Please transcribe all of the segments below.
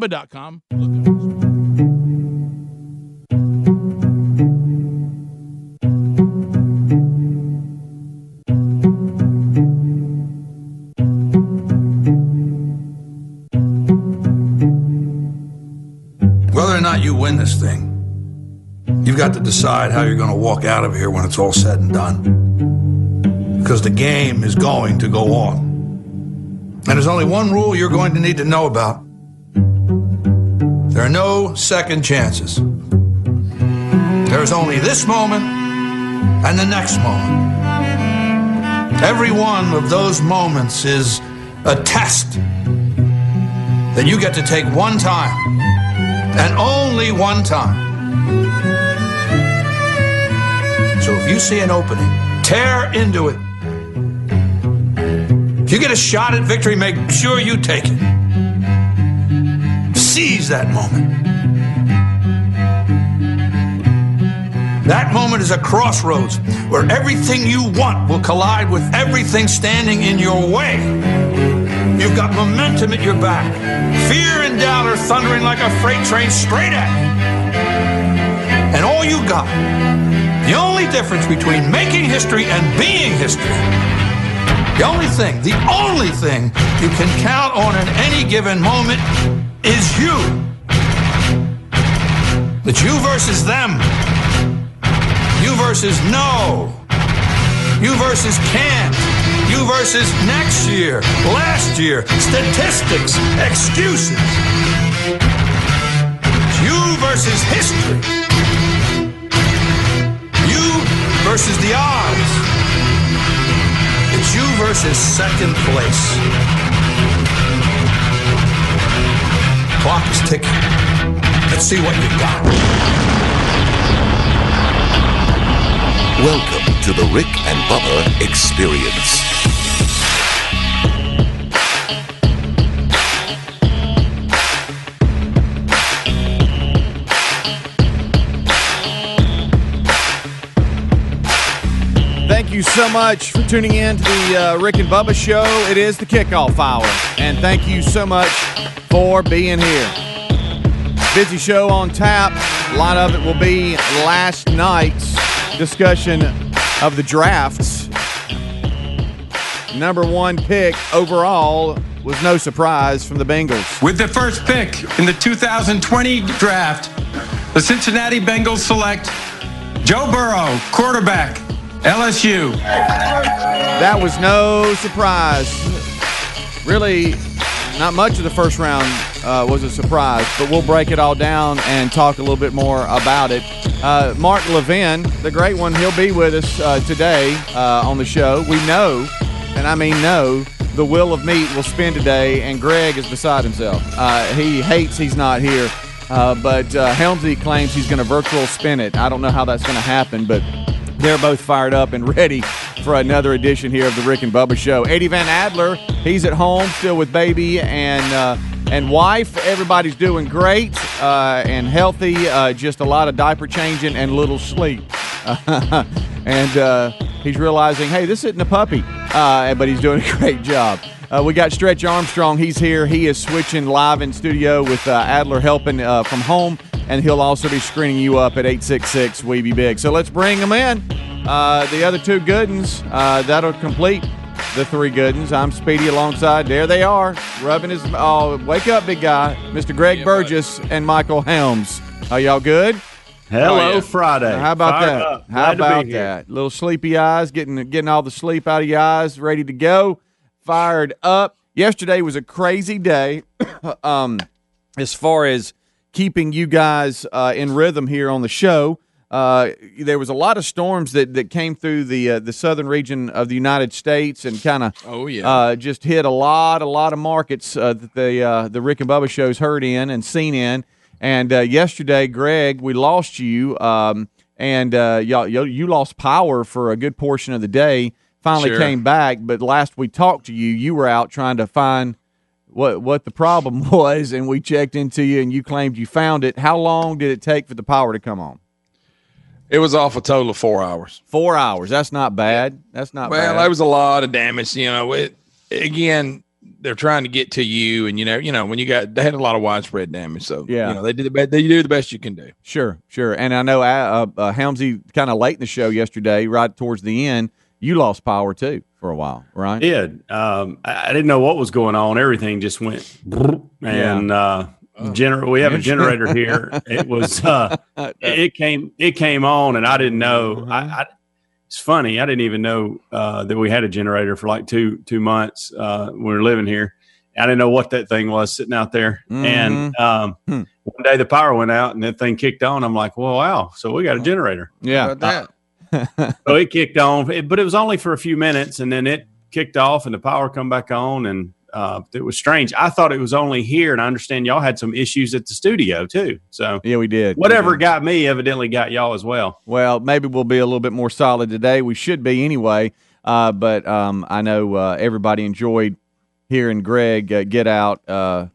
Bubba.com. Whether or not you win this thing, you've got to decide how you're going to walk out of here when it's all said and done. Because the game is going to go on. And there's only one rule you're going to need to know about there are no second chances. There's only this moment and the next moment. Every one of those moments is a test that you get to take one time and only one time. So if you see an opening, tear into it. If you get a shot at victory, make sure you take it. Seize that moment. That moment is a crossroads where everything you want will collide with everything standing in your way. You've got momentum at your back. Fear and doubt are thundering like a freight train straight at you. And all you got, the only difference between making history and being history, the only thing, the only thing you can count on in any given moment is you. It's you versus them. You versus no. You versus can't. You versus next year, last year, statistics, excuses. It's you versus history. You versus the odds. It's you versus second place. Clock is ticking. Let's see what you got. Welcome to the Rick and Bubba Experience. You so much for tuning in to the uh, Rick and Bubba show. It is the kickoff hour. And thank you so much for being here. Busy show on tap. A lot of it will be last night's discussion of the drafts. Number one pick overall was no surprise from the Bengals. With the first pick in the 2020 draft, the Cincinnati Bengals select Joe Burrow, quarterback, LSU. That was no surprise. Really, not much of the first round uh, was a surprise, but we'll break it all down and talk a little bit more about it. Uh, Mark Levin, the great one, he'll be with us uh, today uh, on the show. We know, and I mean know, the Wheel of Meat will spin today, and Greg is beside himself. Uh, he hates he's not here, uh, but Helmsy claims he's going to virtual spin it. I don't know how that's going to happen, but they're both fired up and ready for another edition here of the Rick and Bubba Show. Eddie Van Adler, he's at home still with baby and uh, and wife. Everybody's doing great uh, and healthy. Uh, just a lot of diaper changing and little sleep. and uh, he's realizing, hey, this isn't a puppy, uh, but he's doing a great job. Uh, we got Stretch Armstrong. He's here. He is switching live in studio with uh, Adler helping uh, from home, and he'll also be screening you up at 866 We Be Big. So let's bring them in. Uh, the other two good ones, uh, that'll complete the three good ones. I'm Speedy alongside. There they are, rubbing his. Oh, wake up, big guy. Mr. Greg Burgess and Michael Helms. Are y'all good? Hello, Friday. How about Fired that? up. How Glad about that? Little sleepy eyes, getting getting all the sleep out of your eyes, ready to go, fired up. Yesterday was a crazy day, um, as far as keeping you guys uh, in rhythm here on the show. Uh, there was a lot of storms that, that came through the uh, the southern region of the United States and kind of Oh, yeah. uh, just hit a lot a lot of markets uh, that the uh, the Rick and Bubba shows heard in and seen in. And uh, yesterday, Greg, we lost you, um, and uh, y'all, you you lost power for a good portion of the day. Finally Sure. came back, but last we talked to you, you were out trying to find what what the problem was, and we checked into you, and you claimed you found it. How long did it take for the power to come on? It was off a total of four hours. Four hours. That's not bad. That's not Well, bad. there was a lot of damage. You know, it again. they're trying to get to you, and you know, you know, when you got they had a lot of widespread damage, so Yeah. you know, they did the best. They do the best you can do. Sure, sure. And I know uh, uh, Helmsy kind of late in the show yesterday, right towards the end, you lost power too for a while, right? did. Um, I, I didn't know what was going on. Everything just went, and uh, gener- We have a generator here. It was. Uh, it, it came. It came on, and I didn't know. I, I, it's funny. I didn't even know uh, that we had a generator for like two two months. Uh, when we were living here. I didn't know what that thing was sitting out there. And um, Hmm. one day the power went out, and that thing kicked on. I'm like, well, wow. So we got a generator. Yeah. How about that? So it kicked on, it- but it was only for a few minutes, and then it kicked off, and the power come back on, and uh, it was strange. I thought it was only here, and I understand y'all had some issues at the studio too. So Yeah, we did. We whatever did. got me, evidently got y'all as well. Well, maybe we'll be a little bit more solid today. We should be anyway. Uh, but um, I know uh, everybody enjoyed hearing Greg uh, get out uh,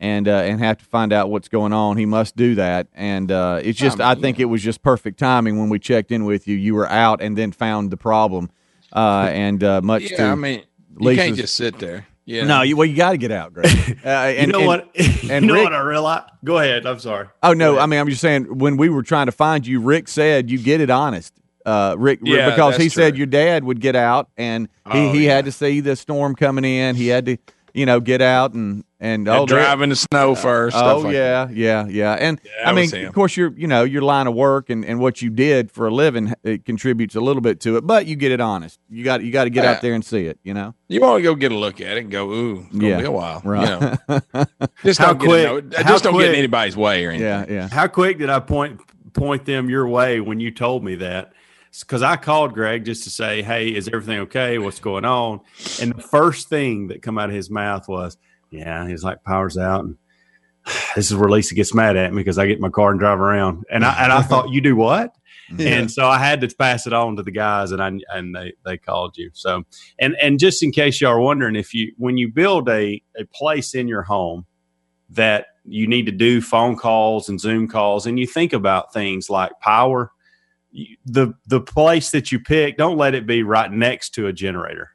and uh, and have to find out what's going on. He must do that, and uh, it's just I think it was just perfect timing when we checked in with you. You were out and then found the problem, uh, and uh, much to Yeah, I mean, you Lisa's- can't just sit there. Yeah, no, you well you got to get out, Greg. Uh, and, you know and- what? and you know Rick- what I realized? Go ahead. I'm sorry. Oh no, I mean I'm just saying when we were trying to find you, Rick said you get it honest. Uh, Rick, Rick- Yeah, because he that's said your dad would get out and he, Oh, he yeah. had to see the storm coming in. He had to, you know, get out and and Yeah, oh, there- drive in the snow first. Oh, stuff Oh like yeah, yeah, yeah, and Yeah, I mean, of course, your you know your line of work and, and what you did for a living it contributes a little bit to it, but you get it honest. You got you got to get Yeah. out there and see it. You know, You want to go get a look at it and go, ooh, it's gonna Yeah, be a while. right. You know, just How don't get quick- in, no- how just don't get in anybody's way or anything. yeah, yeah. How quick did I point point them your way when you told me that? Because I called Greg just to say, "Hey, is everything okay? What's going on?" And the first thing that come out of his mouth was, "Yeah." He's like, "Power's out." And this is where Lisa gets mad at me because I get in my car and drive around. And I and I thought, "You do what?" And so I had to pass it on to the guys, and I and they they called you. So and and just in case y'all are wondering, if you when you build a a place in your home that you need to do phone calls and Zoom calls, and you think about things like power, the the place that you pick, don't let it be right next to a generator.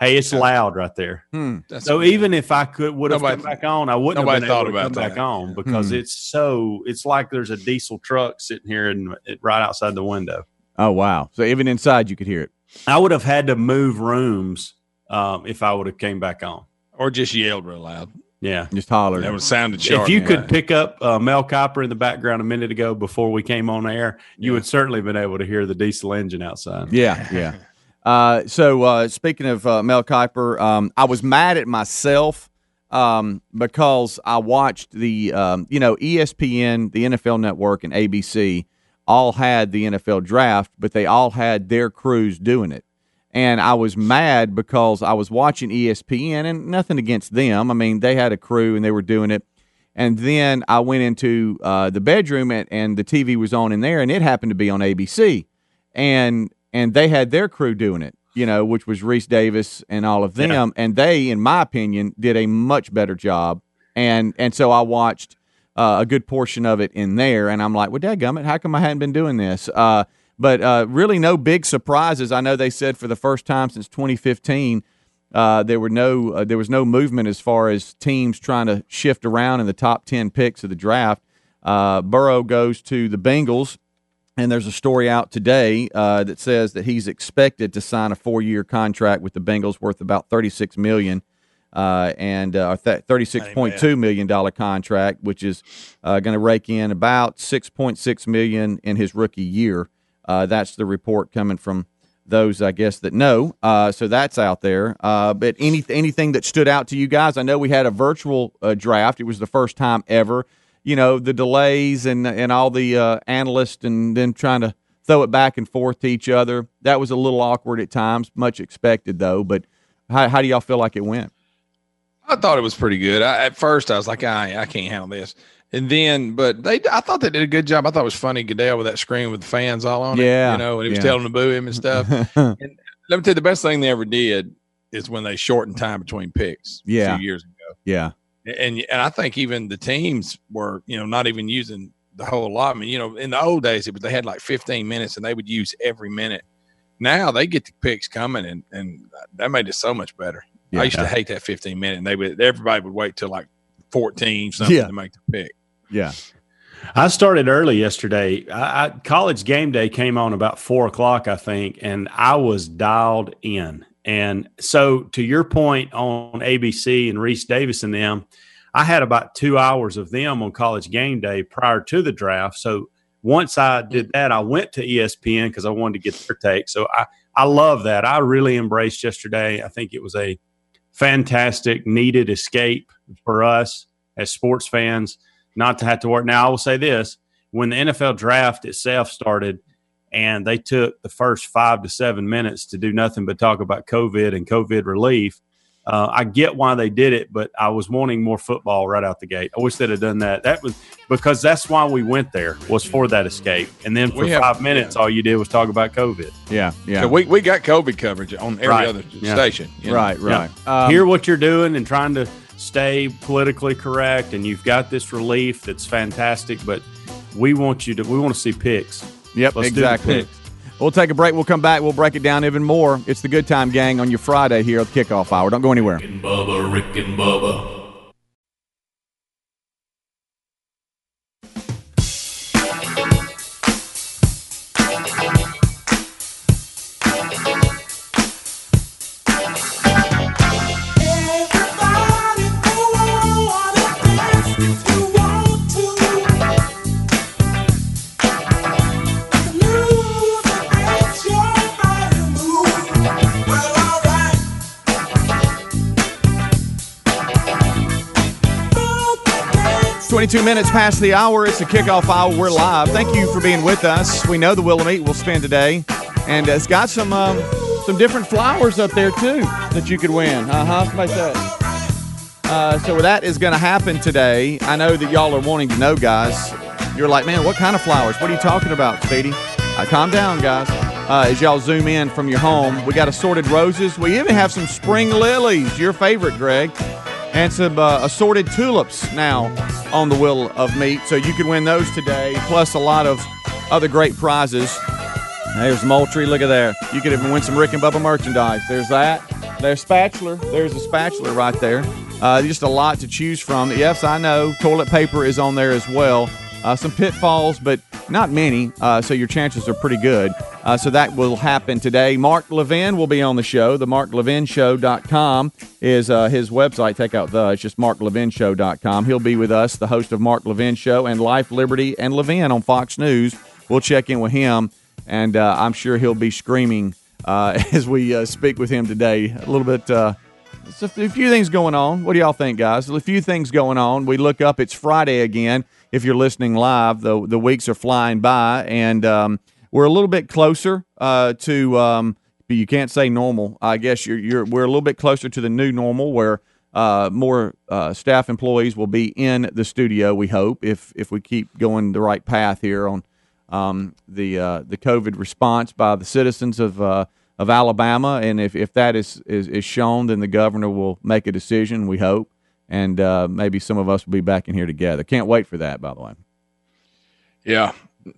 Hey, it's loud right there. Hmm. So good. even if I could would have come back on, I wouldn't have been thought able to about come back that. on because Hmm. it's so it's like there's a diesel truck sitting here and right outside the window. Oh wow! So even inside you could hear it. I would have had to move rooms um, if I would have came back on. or just yelled real loud. Yeah. Just hollered. That would sounded sharp. if you yeah. could pick up uh, Mel Kiper in the background a minute ago before we came on air, you Yeah. would certainly have been able to hear the diesel engine outside. Yeah, yeah. Uh, so uh, speaking of uh, Mel Kiper, um, I was mad at myself um, because I watched the um, you know ESPN, the NFL Network, and ABC all had the NFL draft, but they all had their crews doing it. And I was mad because I was watching ESPN, and nothing against them. I mean, they had a crew and they were doing it. And then I went into uh, the bedroom, and, and the TV was on in there, and it happened to be on ABC and and they had their crew doing it, you know, which was Rece Davis and all of them, and they, in my opinion, did a much better job. And and so I watched uh, a good portion of it in there, and I'm like, well, dadgummit, how come I hadn't been doing this? Uh, but uh, really, no big surprises. I know they said for the first time since 2015. Uh, there were no uh, there was no movement as far as teams trying to shift around in the top ten picks of the draft. Uh, Burrow goes to the Bengals, and there's a story out today uh, that says that he's expected to sign a four-year contract with the Bengals worth about 36 million, uh, and uh, th- 36.2 million dollar contract, which is uh, going to rake in about 6.6 million in his rookie year. Uh, that's the report coming from those, I guess, that know. Uh, so that's out there. Uh, but any anything that stood out to you guys? I know we had a virtual uh, draft. It was the first time ever you know the delays and and all the uh, analysts and then trying to throw it back and forth to each other. That was a little awkward at times. Much expected though. But how, how do y'all feel like it went? I thought it was pretty good. I, at first, I was like, I, I can't handle this. And then, but they, I thought they did a good job. I thought it was funny, Goodell with that screen with the fans all on Yeah, it, you know, and he was yeah. telling them to boo him and stuff. and let me tell you, the best thing they ever did is when they shortened time between picks Yeah. a few years ago. yeah, And and I think even the teams were, you know, not even using the whole allotment. You know, in the old days, it was they had like 15 minutes and they would use every minute. Now they get the picks coming, and and that made it so much better. I used to hate that 15 minute. And they would everybody would wait till like 14 something Yeah. to make the pick. Yeah. I started early yesterday. I, I, college game day came on about four o'clock, I think, and I was dialed in. And so, to your point on ABC and Rece Davis and them, I had about two hours of them on college game day prior to the draft. So once I did that, I went to ESPN because I wanted to get their take. So I, I love that. I really embraced yesterday. I think it was a fantastic, needed escape for us as sports fans not to have to work. Now, I will say this when the NFL draft itself started and they took the first five to seven minutes to do nothing but talk about COVID and COVID relief, uh, I get why they did it, but I was wanting more football right out the gate. I wish they'd have done that. That was because that's why we went there was for that escape. And then for have- five minutes, all you did was talk about COVID. Yeah. Yeah. So we, we got COVID coverage on every Right. other Yeah. station. you know. right. Right. Um, Hear what you're doing and trying to stay politically correct, and you've got this relief that's fantastic. But we want you to we want to see picks. Yep, Let's exactly. We'll take a break. We'll come back. We'll break it down even more. It's the Good Time Gang on your Friday here at the Kickoff Hour. Don't go anywhere. and Bubba, Rick and Bubba. 22 minutes past the hour. It's the kickoff hour. We're live. Thank you for being with us. We know the Wheel of Meat will spend today, and it's got some um, some different flowers up there too that you could win. Uh huh. Somebody. Uh, so that is going to happen today. I know that y'all are wanting to know, guys. You're like, man, what kind of flowers? What are you talking about, Speedy? Uh, calm down, guys. Uh, as y'all zoom in from your home, we got assorted roses. We even have some spring lilies, your favorite, Greg, and some uh, assorted tulips now on the Wheel of Meat. So you can win those today, plus a lot of other great prizes. There's Moultrie. Look at there. You could even win some Rick and Bubba merchandise. There's that. There's spatula. There's a spatula right there. Uh, just a lot to choose from. Yes, I know. Toilet paper is on there as well. Uh, some pitfalls, but not many. Uh, so your chances are pretty good. Uh, so that will happen today. Mark Levin will be on the show. The marklevinshow.com is uh, his website. Take out the, it's just marklevinshow.com. He'll be with us, the host of Mark Levin Show and Life, Liberty, and Levin on Fox News. We'll check in with him, and uh, I'm sure he'll be screaming uh, as we speak with him today. A little bit. It's a few things going on. What do y'all think, guys? A few things going on. We look up. It's Friday again. If you're listening live, the the weeks are flying by, and um, we're a little bit closer uh, to. Um, but you can't say normal. I guess you're you're we're a little bit closer to the new normal where uh, more uh, staff employees will be in the studio. We hope if if we keep going the right path here on um, the uh, the COVID response by the citizens of uh, of Alabama, and if, if that is, is is shown, then the governor will make a decision. We hope, and uh, maybe some of us will be back in here together. Can't wait for that. By the way, Yeah.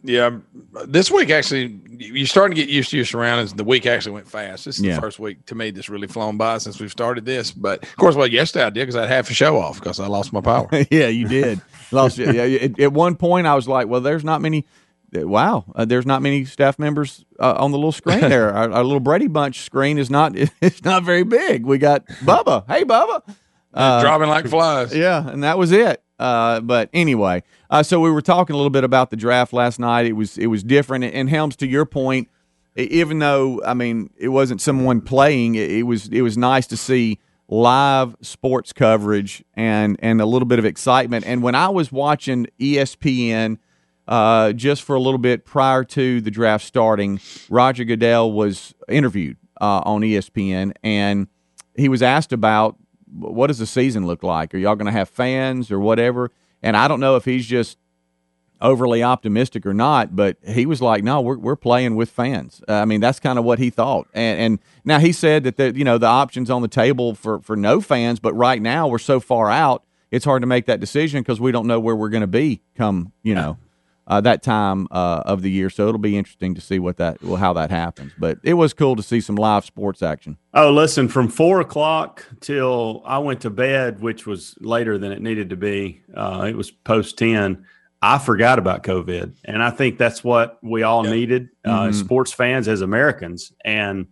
Yeah. This week, actually, you're starting to get used to your surroundings. The week actually went fast. This is Yeah. the first week to me that's really flown by since we've started this. But of course, well, yesterday I did because I had half a show off because I lost my power. yeah, you did. Lost. yeah, at, at one point, I was like, "Well, there's not many." Wow, uh, there's not many staff members uh, on the little screen there. Our, our little Brady Bunch screen is not it's not very big. We got Bubba. Hey, Bubba. They're dropping like flies. Yeah, and that was it. Uh, but anyway, uh, so we were talking a little bit about the draft last night. It was it was different. And Helms, to your point, even though I mean it wasn't someone playing, it, it was it was nice to see live sports coverage and and a little bit of excitement. And when I was watching ESPN. Uh, just for a little bit prior to the draft starting, Roger Goodell was interviewed uh, on ESPN, and he was asked about what does the season look like? Are y'all going to have fans or whatever? And I don't know if he's just overly optimistic or not, but he was like, "No, we're we're playing with fans." Uh, I mean, that's kind of what he thought. And and now he said that the you know the options on the table for for no fans, but right now we're so far out, it's hard to make that decision because we don't know where we're going to be come you know uh, that time uh, of the year. So it'll be interesting to see what that well, how that happens. But it was cool to see some live sports action. Oh, listen, from four o'clock till I went to bed, which was later than it needed to be. Uh, it was post ten. I forgot about COVID, and I think that's what we all needed, uh, Mhm. sports fans as Americans. And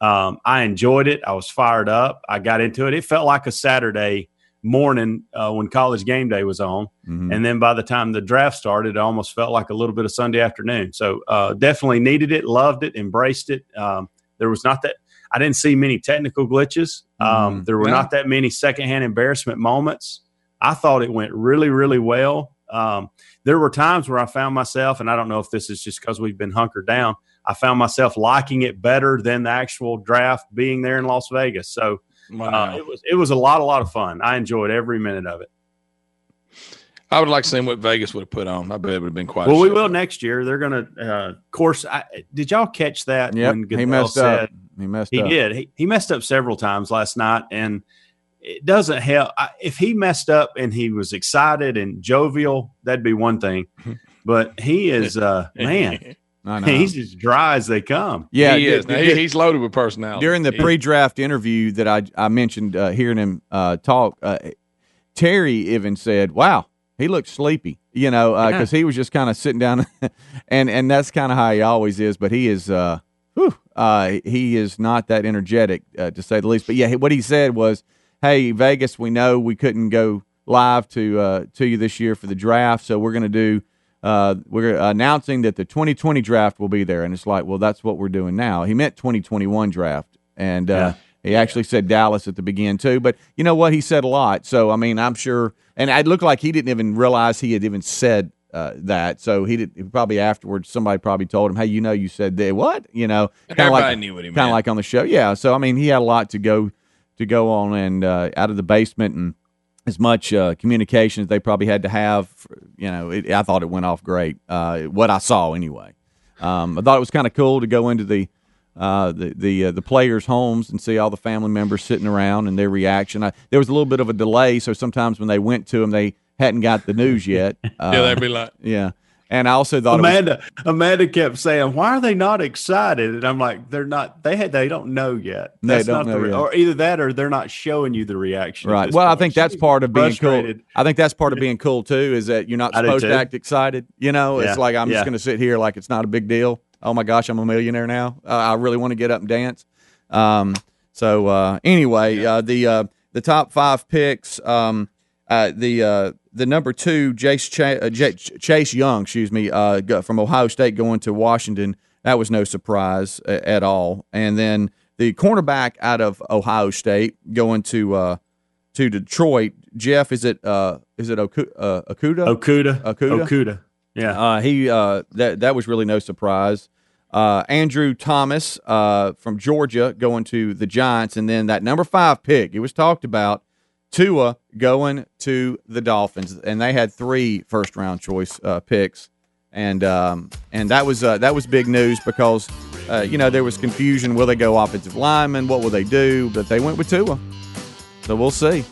um, I enjoyed it. I was fired up. I got into it. It felt like a Saturday morning uh, when college game day was on. Mhm. And then by the time the draft started, it almost felt like a little bit of Sunday afternoon. So uh, definitely needed it, loved it, embraced it. Um, there was not that I didn't see many technical glitches. Um, Mhm. there were Yeah. not that many secondhand embarrassment moments. I thought it went really, really well. Um, there were times where I found myself, and I don't know if this is just because we've been hunkered down. I found myself liking it better than the actual draft being there in Las Vegas. So uh, it was it was a lot, a lot of fun. I enjoyed every minute of it. I would like to see what Vegas would have put on. I bet it would have been quite. a Well, we will next year. They're going to, uh, of course. I, did y'all catch that? Yep, when he messed said, up. He messed He up. did. He, he messed up several times last night, and it doesn't help. I, if he messed up and he was excited and jovial, that'd be one thing. But he is, uh, man, I know. he's as dry as they come. yeah, he is. Now, he- he's loaded with personality. during the pre-draft interview that I I mentioned uh, hearing him uh, talk, uh, Terry even said, "Wow, he looked sleepy," you know, because he was just kind of sitting down, and and that's kind of how he always is. But he is, uh, whew, uh, he is not that energetic uh, to say the least. But yeah, what he said was, "Hey, Vegas, we know we couldn't go live to uh, to you this year for the draft, so we're going to do." Uh, we're announcing that the 2020 draft will be there, and it's like, well, that's what we're doing now. He meant 2021 draft, and uh, he actually said Dallas at the beginning too. But you know what? He said a lot, so I mean, I'm sure, and it looked like he didn't even realize he had even said uh, that. So he did probably afterwards. Somebody probably told him, "Hey, you know, you said that. What? You know, kind of like knew what he kind of like on the show. Yeah. So I mean, he had a lot to go to go on and uh, out of the basement and as much uh, communication as they probably had to have. You know, it, I thought it went off great. Uh, what I saw anyway. Um, I thought it was kind of cool to go into the uh, the the uh, the players' homes and see all the family members sitting around and their reaction. I, there was a little bit of a delay, so sometimes when they went to them, they hadn't got the news yet. Uh, yeah, they'd be like, yeah. And I also thought it was, Amanda, Amanda kept saying, "Why are they not excited?" And I'm like, "They're not. They had. They don't know yet. They That's don't not know the yet. or either that, or they're not showing you the reaction." Right. Well, I think that's part of being cool. I think that's part of being cool too. Is that you're not supposed to act excited. You know, it's like I'm Yeah. just going to sit here like it's not a big deal. Oh my gosh, I'm a millionaire now. Uh, I really want to get up and dance. Um, so uh, anyway, uh, the uh, the top five picks. Um, uh, the uh, the number two, Chase Ch- uh, Chase Young, excuse me, uh, from Ohio State going to Washington. That was no surprise uh, at all. And then the cornerback out of Ohio State going to uh, to Detroit. Jeff, is it uh, is it Oku- uh, Okudah? Okudah. Okudah? Okudah. Yeah. Uh, he uh, that that was really no surprise. Uh, Andrew Thomas uh, from Georgia going to the Giants, and then that number five pick. It was talked about Tua going to the Dolphins, and they had three first round choice uh, picks, and um, and that was uh, that was big news because uh, you know there was confusion. Will they go offensive lineman? What will they do? But they went with Tua, so we'll see.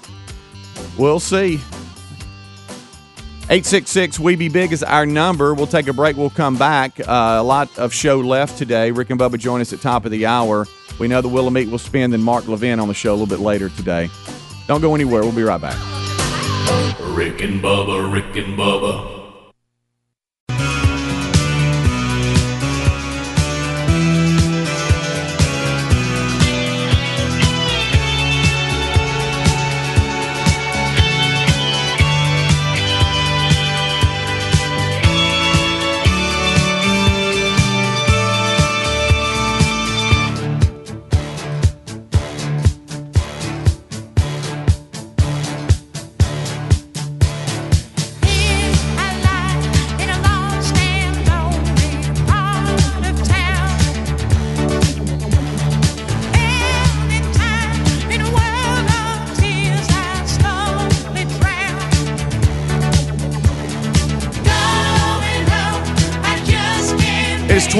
We'll see. 866 We Be Big is our number. We'll take a break. We'll come back. Uh, a lot of show left today. Rick and Bubba join us at top of the hour. We know the Wheel of Meat will spend and Mark Levin on the show a little bit later today. Don't go anywhere. We'll be right back. Rick and Bubba, Rick and Bubba.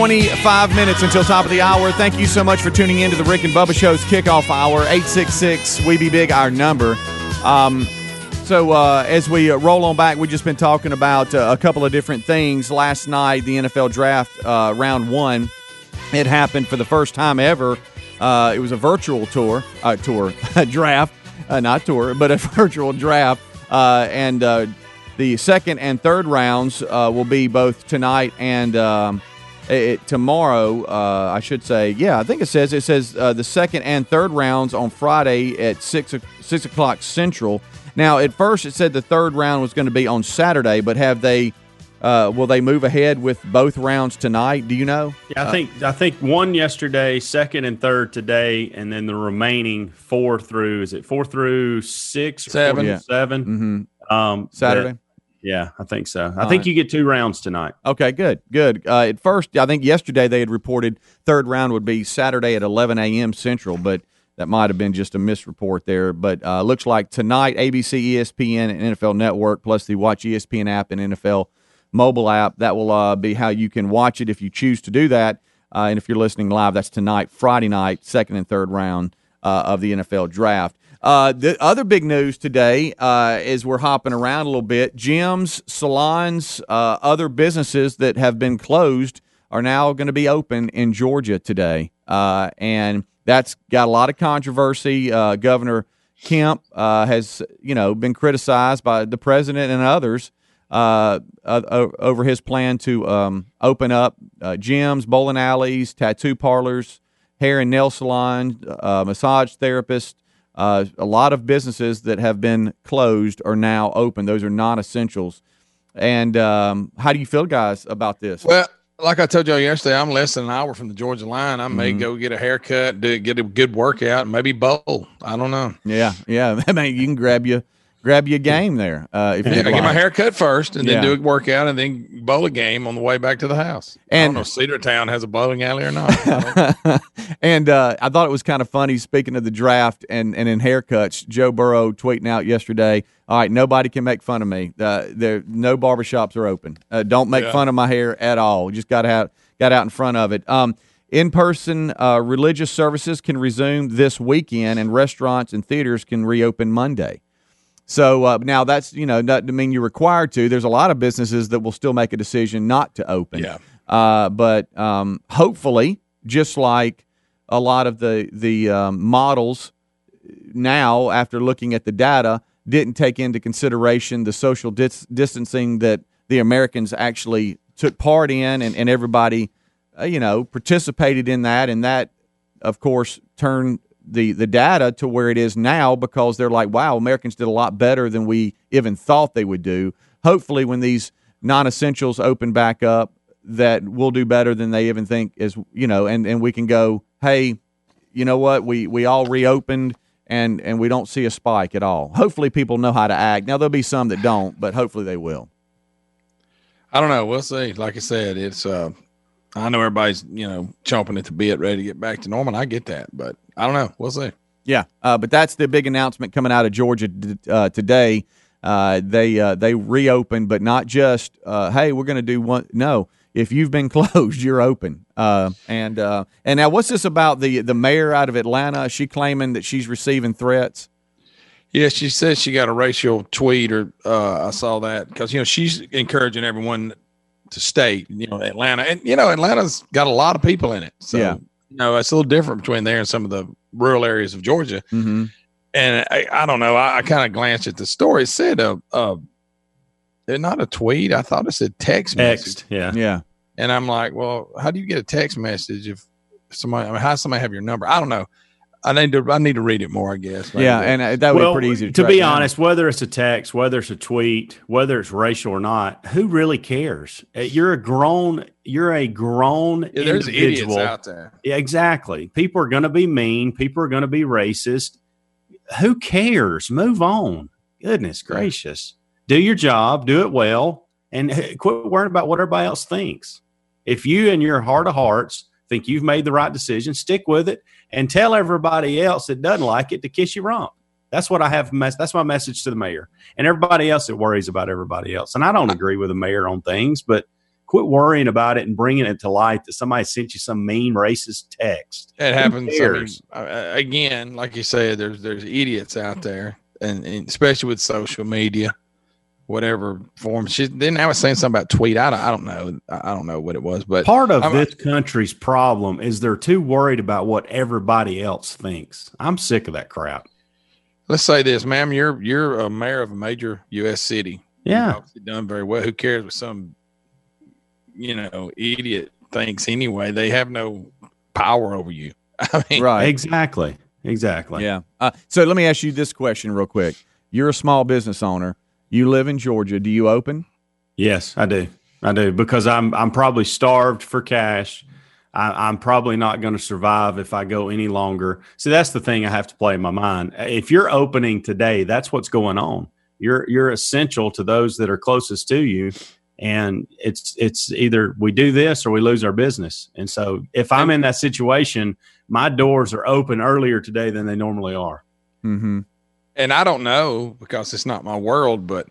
25 minutes until top of the hour. Thank you so much for tuning in to the Rick and Bubba Show's kickoff hour. 866 We Be Big, our number. Um, So uh, as we uh, roll on back, we've just been talking about uh, a couple of different things. Last night, the NFL draft uh, round one, it happened for the first time ever. Uh, it was a virtual tour, uh, tour draft, not tour, but a virtual draft. And the second and third rounds will be both tonight and um, it, tomorrow. Uh, I should say, yeah, I think it says it says uh, the second and third rounds on Friday at six six o'clock Central. Now, at first, it said the third round was going to be on Saturday, but have they? Uh, will they move ahead with both rounds tonight? Do you know? Yeah, I think I think one yesterday, second and third today, and then the remaining four through is it four through six, or Seven. Yeah. 7 Mm-hmm. Um, Saturday. that- yeah, I think so. I All think right. you get two rounds tonight. Okay, good, good. Uh, at first, I think yesterday they had reported third round would be Saturday at 11 a.m. Central, but that might have been just a misreport there. But uh, looks like tonight, ABC, ESPN, and NFL Network, plus the Watch ESPN app and NFL mobile app. That will uh, be how you can watch it if you choose to do that. Uh, and if you're listening live, that's tonight, Friday night, second and third round uh, of the NFL draft. Uh, the other big news today, uh, as we're hopping around a little bit, gyms, salons, uh, other businesses that have been closed are now going to be open in Georgia today, uh, and that's got a lot of controversy. Uh, Governor Kemp uh, has, you know, been criticized by the president and others uh, over his plan to um, open up gyms, bowling alleys, tattoo parlors, hair and nail salons, uh, massage therapists. Uh, a lot of businesses that have been closed are now open. Those are non-essentials. And um, how do you feel, guys, about this? Well, like I told y'all yesterday, I'm less than an hour from the Georgia line. I may Mhm. go get a haircut, do get a good workout, maybe bowl. I don't know. yeah, yeah. I mean, you can grab you grab you a game there uh, if Yeah, I get my hair cut first, and Yeah. then do a workout, and then bowl a game on the way back to the house. I And- don't know if Cedartown has a bowling alley or not. And uh, I thought it was kind of funny. Speaking of the draft and and in haircuts, Joe Burrow tweeting out yesterday. All right, nobody can make fun of me. Uh, there, no barbershops are open. Uh, don't make Yeah. fun of my hair at all. Just got out got out in front of it. Um, in person uh, religious services can resume this weekend, and restaurants and theaters can reopen Monday. So uh, now that's you know not to mean you're required to. There's a lot of businesses that will still make a decision not to open. Yeah. Uh, but um, hopefully, just like a lot of the the um, models now, after looking at the data, didn't take into consideration the social dis- distancing that the Americans actually took part in, and, and everybody, uh, you know, participated in that, and that, of course, turned the the data to where it is now because they're like, wow, Americans did a lot better than we even thought they would do. Hopefully, when these non-essentials open back up, that we'll do better than they even think is, you know, and and we can go, hey, you know what, we we all reopened. And, and we don't see a spike at all. Hopefully, people know how to act. Now there'll be some that don't, but hopefully they will. I don't know. We'll see. Like I said, it's. uh I know everybody's you know chomping at the bit, ready to get back to normal. I get that, but I don't know. We'll see. Yeah, uh, but that's the big announcement coming out of Georgia d- uh, today. Uh, they uh, they reopened, but not just uh, hey, we're going to do one. No, if you've been closed, you're open. Uh, and uh, and now, what's this about the the mayor out of Atlanta? Is she claiming that she's receiving threats? Yeah, she says she got a racial tweet, or uh, I saw that because you know she's encouraging everyone to stay. You know, Atlanta, and you know Atlanta's got a lot of people in it, so Yeah. You know it's a little different between there and some of the rural areas of Georgia. Mm-hmm. And I, I don't know. I, I kind of glanced at the story. It said a, uh, not a tweet. I thought it said text message. Yeah. Yeah, And I'm like, well, how do you get a text message if somebody? I mean, how does somebody have your number? I don't know. I need to. I need to read it more. I guess. Maybe yeah, and uh, that would well, be pretty easy to, to be down. honest, whether it's a text, whether it's a tweet, whether it's racial or not, who really cares? Uh, You're a grown, you're a grown Yeah, there's idiots individual. out there. Yeah, exactly. People are going to be mean. People are going to be racist. Who cares? Move on. Goodness gracious. Do your job, do it well, and quit worrying about what everybody else thinks. If you, in your heart of hearts, think you've made the right decision, stick with it and tell everybody else that doesn't like it to kiss your rump. That's what I have. Mes- that's my message to the mayor and everybody else that worries about everybody else. And I don't agree with the mayor on things, but quit worrying about it and bringing it to light that somebody sent you some mean racist text. It happens. I mean, again, like you said, there's there's idiots out there. and, and especially with social media, whatever form. She then I was saying something about tweet. I don't, I don't know. I don't know what it was, but Part of I'm- this country's problem is they're too worried about what everybody else thinks. I'm sick of that crap. let's say this, ma'am. You're you're a mayor of a major U.S. city. Yeah. You've done very well. Who cares what some you know idiot thinks anyway? They have no power over you. I mean, Right. Exactly. Exactly. Yeah. Uh, so let me ask you this question real quick. You're a small business owner. You live in Georgia. Do you open? Yes, I do. I do because I'm I'm probably starved for cash. I, I'm probably not going to survive if I go any longer. See, that's the thing I have to play in my mind. If you're opening today, that's what's going on. You're you're essential to those that are closest to you, and it's it's either we do this or we lose our business. And so, if I'm in that situation, my doors are open earlier today than they normally are. Mm-hmm. And I don't know because it's not my world, but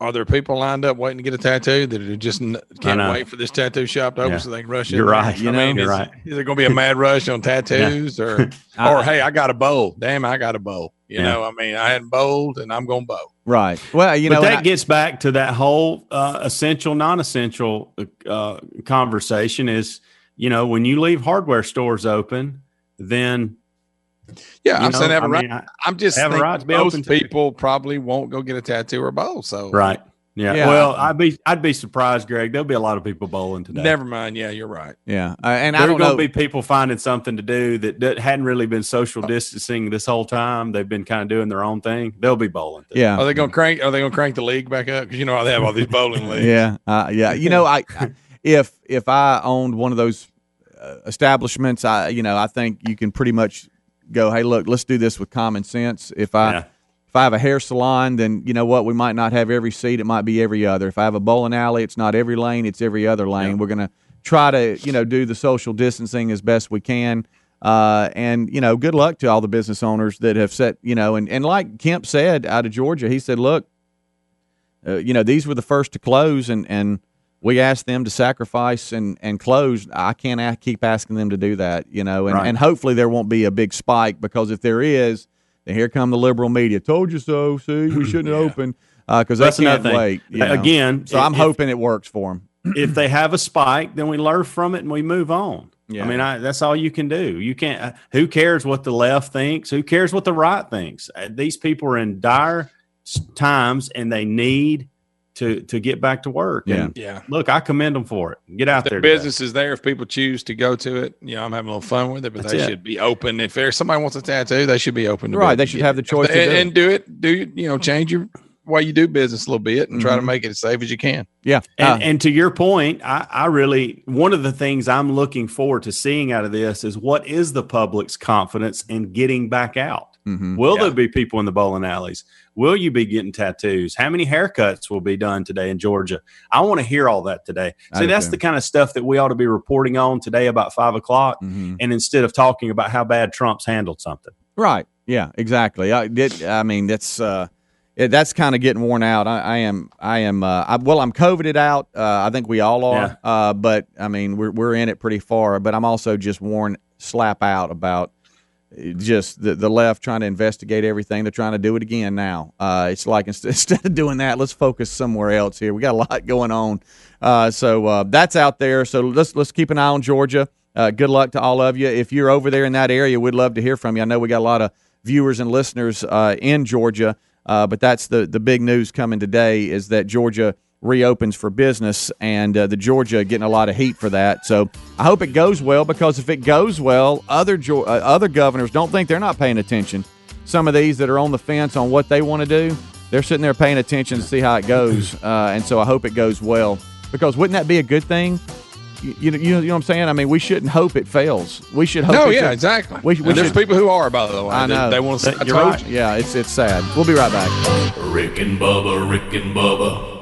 are there people lined up waiting to get a tattoo that are just n- can't wait for this tattoo shop to open Yeah. so they can rush in? You're there? right. You mean, know, is, you're right. is there going to be a mad rush on tattoos or, or hey, I got a bowl. Damn, I got a bowl. You Yeah. know, I mean, I hadn't bowled and I'm going to bowl. Right. Well, you but know, that I- gets back to that whole uh, essential, non-essential uh, conversation. Is you know when you leave hardware stores open, then Yeah, you I'm know, saying I have a I right. mean, I- I'm just have a thinking right to be most open to- people probably won't go get a tattoo or a bowl. So right. Yeah. Yeah. Well, I'd be I'd be surprised, Greg. There'll be a lot of people bowling today. never mind. Yeah, you're right. yeah, uh, and I There are don't going know. to be people finding something to do that, that hadn't really been social distancing this whole time. They've been kind of doing their own thing. They'll be bowling. Today. yeah. Are they going to crank? Are they going to crank the league back up? Because you know how they have all these bowling leagues. Yeah, uh, yeah. You know, I, I if if I owned one of those uh, establishments, I you know I think you can pretty much go, hey, look, let's do this with common sense. If I Yeah. if I have a hair salon, then you know what, we might not have every seat; it might be every other. If I have a bowling alley, it's not every lane; it's every other lane. We're gonna try to you know do the social distancing as best we can. Uh, and you know, good luck to all the business owners that have set you know, and and like Kemp said out of Georgia, he said, look, uh, you know, these were the first to close, and and we asked them to sacrifice and and close. I can't a- keep asking them to do that, you know, and, Right. and hopefully there won't be a big spike because if there is, then here come the liberal media. Told you so. See, we shouldn't have opened because That's they can't wait. you know. Again, so I'm if- hoping it works for them. if they have a spike, then we learn from it and we move on. Yeah. I mean, I, that's all you can do. You can't. Uh, who cares what the left thinks? Who cares what the right thinks? Uh, these people are in dire times and they need to to get back to work. Yeah. And Yeah. look, I commend them for it. Get out The there. today. business is there if people choose to go to it. You know, I'm having a little fun with it, but That's they it. should be open. If there's somebody wants a tattoo, they should be open. To be Right, they should have the it. choice to and, do it. and do it. Do you know change your way you do business a little bit and try to Mhm. make it as safe as you can. Yeah, And, Uh, and to your point, I, I really one of the things I'm looking forward to seeing out of this is what is the public's confidence in getting back out. Mhm. Will Yeah. there be people in the bowling alleys? Will you be getting tattoos? How many haircuts will be done today in Georgia? I want to hear all that today. See, that's the kind of stuff that we ought to be reporting on today about five o'clock. Mhm. And instead of talking about how bad Trump's handled something. Right. Yeah. Exactly. I did. I mean, that's uh, it, that's kind of getting worn out. I, I am. I am. Uh, I, well, I'm coveted out. Uh, I think we all are. Uh, but I mean, we're we're in it pretty far. But I'm also just worn slap out about just the, the left trying to investigate everything. They're trying to do it again now. Uh, it's like instead, instead of doing that, let's focus somewhere else here. We got a lot going on. Uh, so uh, that's out there. So let's let's keep an eye on Georgia. Uh, good luck to all of you. If you're over there in that area, we'd love to hear from you. I know we got a lot of viewers and listeners uh, in Georgia, uh, but that's the the big news coming today is that Georgia reopens for business, and uh, the Georgia getting a lot of heat for that. So I hope it goes well because if it goes well, other Geo- uh, other governors don't think they're not paying attention. Some of these that are on the fence on what they want to do, they're sitting there paying attention to see how it goes, uh, and so I hope it goes well because wouldn't that be a good thing? You, you, know- you know what I'm saying? I mean, we shouldn't hope it fails. We should hope. No, it yeah, should- exactly. We, we there's should, people who are, by the way. I They- know. They, want to. You're right. yeah, it's it's sad. We'll be right back. Rick and Bubba, Rick and Bubba.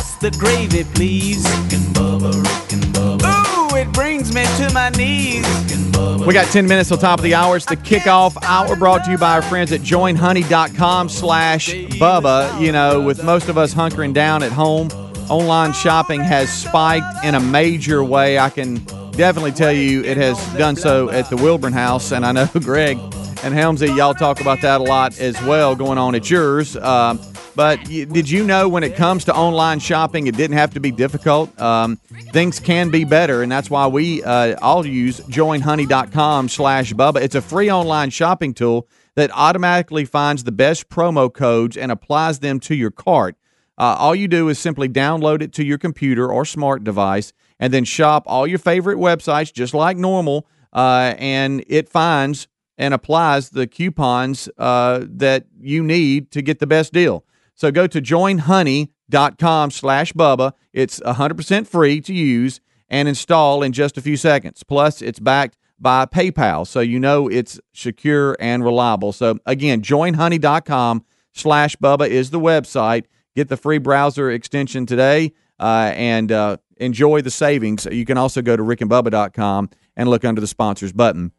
Pass the gravy, please. Rick and Bubba, Rick and Bubba. Ooh, it brings me to my knees. Rick and Bubba. We got 10 minutes till top of the hour. It's the kickoff hour brought to you by our friends at joinhoney.com slash Bubba. You know, with most of us hunkering down at home, online shopping has spiked in a major way. I can definitely tell you it has done so at the Wilburn House, and I know Greg and Helmsy, y'all talk about that a lot as well going on at yours. Um, but did you know when it comes to online shopping, it didn't have to be difficult? Um, things can be better, and that's why we uh, all use joinhoney.com slash Bubba. It's a free online shopping tool that automatically finds the best promo codes and applies them to your cart. Uh, all you do is simply download it to your computer or smart device and then shop all your favorite websites just like normal, uh, and it finds and applies the coupons uh, that you need to get the best deal. So go to joinhoney.com slash Bubba. It's 100% free to use and install in just a few seconds. Plus, it's backed by PayPal, so you know it's secure and reliable. So again, joinhoney.com slash Bubba is the website. Get the free browser extension today uh, and uh, enjoy the savings. You can also go to rickandbubba.com and look under the sponsors button.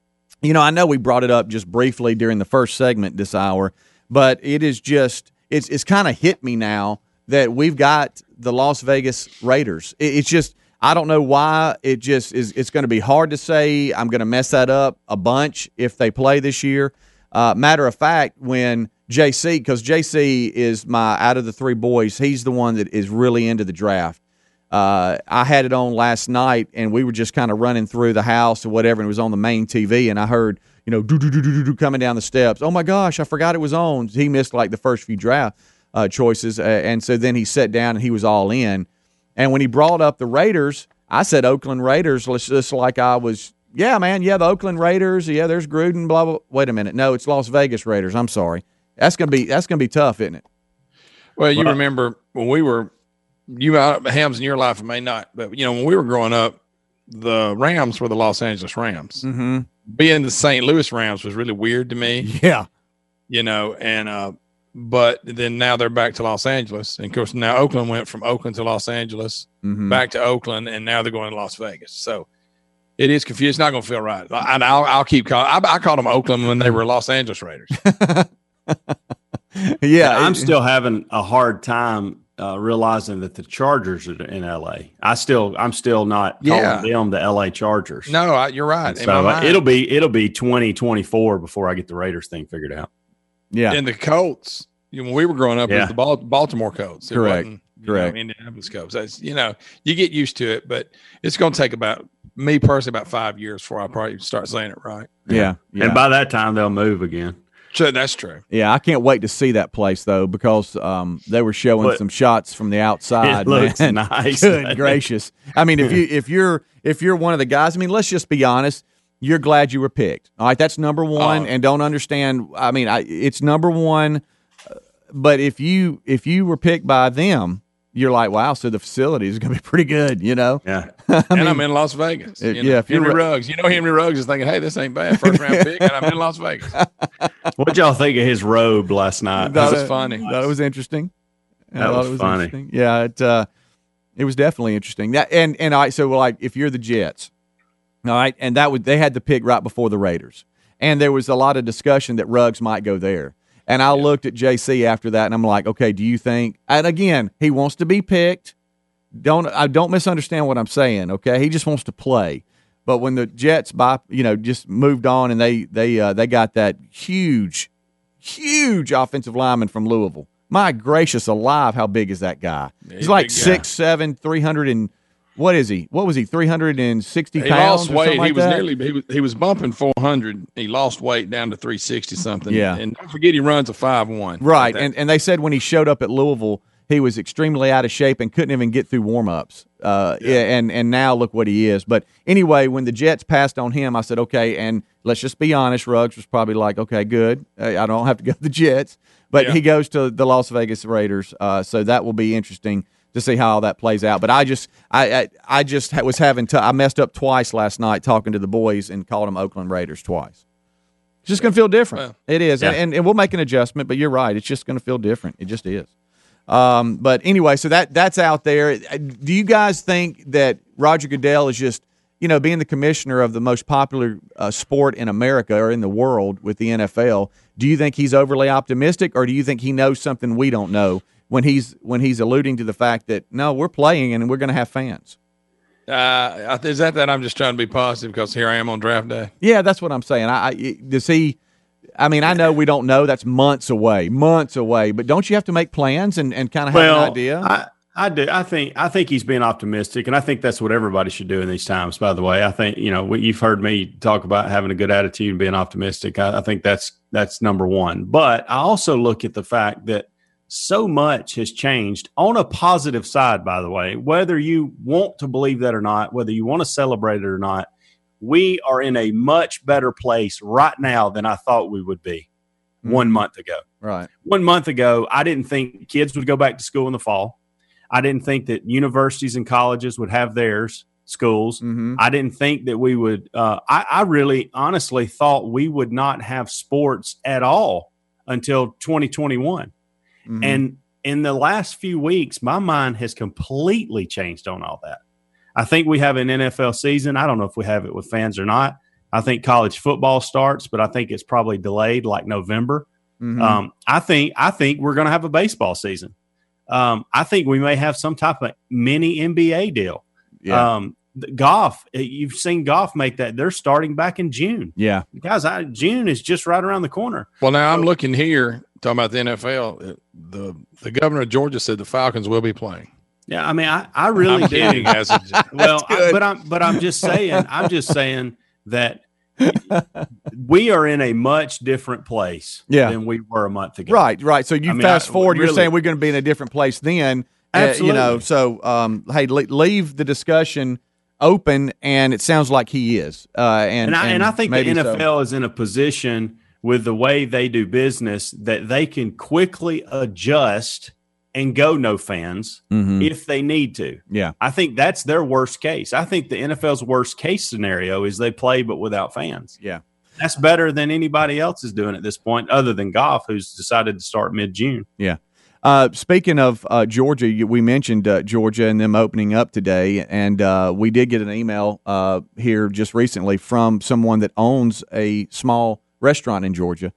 You know, I know we brought it up just briefly during the first segment this hour, but it is just it's it's kind of hit me now that we've got the Las Vegas Raiders. It, it's just I don't know why it just is. It's going to be hard to say. I'm going to mess that up a bunch if they play this year. Uh, matter of fact, when JC, because JC is my out of the three boys, he's the one that is really into the draft. Uh, I had it on last night, and we were just kind of running through the house or whatever, and it was on the main TV, and I heard you know do do do do do coming down the steps. Oh my gosh, I forgot it was on. He missed like the first few draft uh, choices, uh, and so then he sat down and he was all in. And when he brought up the Raiders, I said Oakland Raiders, just just like I was. Yeah, man. Yeah, the Oakland Raiders. Yeah, there's Gruden. Blah blah. Wait a minute. No, it's Las Vegas Raiders. I'm sorry. That's gonna be that's gonna be tough, isn't it? Well, you remember when we were you out hams in your life it may not, but you know when we were growing up, the Rams were the Los Angeles Rams. Mm-hmm. Being the St. Louis Rams was really weird to me. Yeah. You know, and uh, but then now they're back to Los Angeles, and of course now Oakland went from Oakland to Los Angeles, Mhm. back to Oakland, and now they're going to Las Vegas. So. It is confused. It's not going to feel right. And I'll, I'll keep calling. I, I called them Oakland when they were Los Angeles Raiders. Yeah, I'm still having a hard time uh, realizing that the Chargers are in LA. I still, I'm still not Yeah. calling them the LA Chargers. No, I, you're right. So my uh, mind. it'll be it'll be 2024 before I get the Raiders thing figured out. Yeah. And the Colts, you know, when we were growing up, it was the Bal- Baltimore Colts. It Correct. wasn't, you Correct. Know, Indianapolis Colts. That's, you know, you get used to it, but it's going to take about me personally about five years before I probably start saying it right. yeah. Yeah. And by that time they'll move again. So that's true. Yeah, I can't wait to see that place though because um, they were showing But- some shots from the outside. It looks man. nice. Good gracious! I mean, if you if you're if you're one of the guys, I mean, let's just be honest. You're glad you were picked. All right, that's number one. Oh. and don't understand. I mean, I, it's number one. uh, But if you if you were picked by them, you're like, wow. So the facility is going to be pretty good. You know? Yeah. and I'm in Las Vegas. It- you know, yeah, if you're Henry ra- Ruggs. You know, Henry Ruggs is thinking, hey, this ain't bad. First round pick, and I'm in Las Vegas. What y'all think of his robe last night? That was it- funny. Thought it was interesting. I That thought was it was funny. interesting. Yeah, it uh, it was definitely interesting. That and and I so like if you're the Jets, all right, and that would they had the pick right before the Raiders, and there was a lot of discussion that Ruggs might go there. And I looked at JC after that, and I'm like, okay, do you think? And again, he wants to be picked. Don't I don't misunderstand what I'm saying. Okay, he just wants to play. But when the Jets, by you know, just moved on and they they uh, they got that huge, huge offensive lineman from Louisville. My gracious alive, how big is that guy? he's He's like big guy. six seven, three hundred and what is he? What was he? Three hundred and sixty He pounds. lost weight. like he was that? nearly he was, he was bumping 400. He lost weight down to 360 something. Yeah. and don't forget he runs a five one. Right. And and they said when he showed up at Louisville, he was extremely out of shape and couldn't even get through warm ups. Uh, and and now look what he is. But anyway, when the Jets passed on him, I said, okay. And let's just be honest, Ruggs was probably like, okay, good. I don't have to go to the Jets. But Yeah. he goes to the Las Vegas Raiders. Uh, so that will be interesting to see how all that plays out. But I just I I, I just was having to I messed up twice last night talking to the boys and called them Oakland Raiders twice. It's just going to feel different. Well, it is, and, yeah. and, and we'll make an adjustment. But you're right; it's just going to feel different. It just is. Um, but anyway, so that that's out there. Do you guys think that Roger Goodell is just, you know, being the commissioner of the most popular uh, sport in America or in the world with the NFL? Do you think he's overly optimistic, or do you think he knows something we don't know when he's when he's alluding to the fact that no, we're playing and we're going to have fans. Uh, is that that I'm just trying to be positive because here I am on draft day? Yeah, that's what I'm saying. I, I does he? I mean, I know we don't know. That's months away, months away. But don't you have to make plans and, and kind of have well, an idea? I, I do. I think I think he's being optimistic, and I think that's what everybody should do in these times. By the way, I think you know what you've heard me talk about having a good attitude and being optimistic. I, I think that's that's number one. But I also look at the fact that so much has changed on a positive side. By the way, whether you want to believe that or not, whether you want to celebrate it or not, we are in a much better place right now than I thought we would be one month ago. right. One month ago, I didn't think kids would go back to school in the fall. I didn't think that universities and colleges would have theirs schools. Mm-hmm. I didn't think that we would. Uh, I, I really, honestly thought we would not have sports at all until 2021. Mhm. And in the last few weeks, my mind has completely changed on all that. I think we have an NFL season. I don't know if we have it with fans or not. I think college football starts, but I think it's probably delayed like November. Mhm. Um, I think I think we're going to have a baseball season. Um, I think we may have some type of mini NBA deal. yeah. Um, golf, uh, you've seen golf make that. They're starting back in June, yeah. guys. I, June is just right around the corner. Well, now I'm looking here talking about the NFL. uh, The the governor of Georgia said the Falcons will be playing. Yeah, I mean, I, I really I'm do. as a, well, I- but I'm but I'm just saying, I'm just saying that we are in a much different place Yeah. than we were a month ago. Right, right. So you I mean, fast I- forward, you're really- saying we're going to be in a different place then. uh, you know, so um, hey, le- leave the discussion open, and it sounds like he is. Uh, and, And I, and, I think the maybe so. NFL is in a position with the way they do business that they can quickly adjust and go no fans Mhm. if they need to. Yeah. I think that's their worst case. I think the NFL's worst case scenario is they play but without fans. Yeah. That's better than anybody else is doing at this point, other than golf, who's decided to start mid June. Yeah. Uh, speaking of uh, Georgia, we mentioned uh, Georgia and them opening up today, and uh, we did get an email uh, here just recently from someone that owns a small restaurant in Georgia,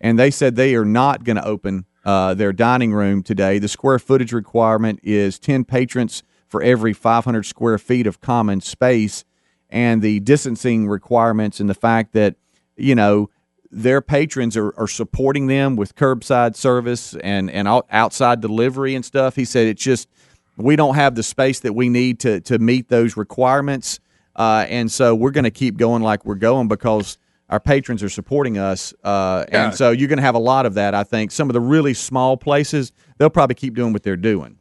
and they said they are not going to open uh, their dining room today. The square footage requirement is ten patrons for every 500 square feet of common space, and the distancing requirements and the fact that you know their patrons are, are supporting them with curbside service and and out, outside delivery and stuff. He said it's just we don't have the space that we need to to meet those requirements, uh, and so we're going to keep going like we're going because our patrons are supporting us, uh, Yeah. and so you're going to have a lot of that. I think some of the really small places they'll probably keep doing what they're doing.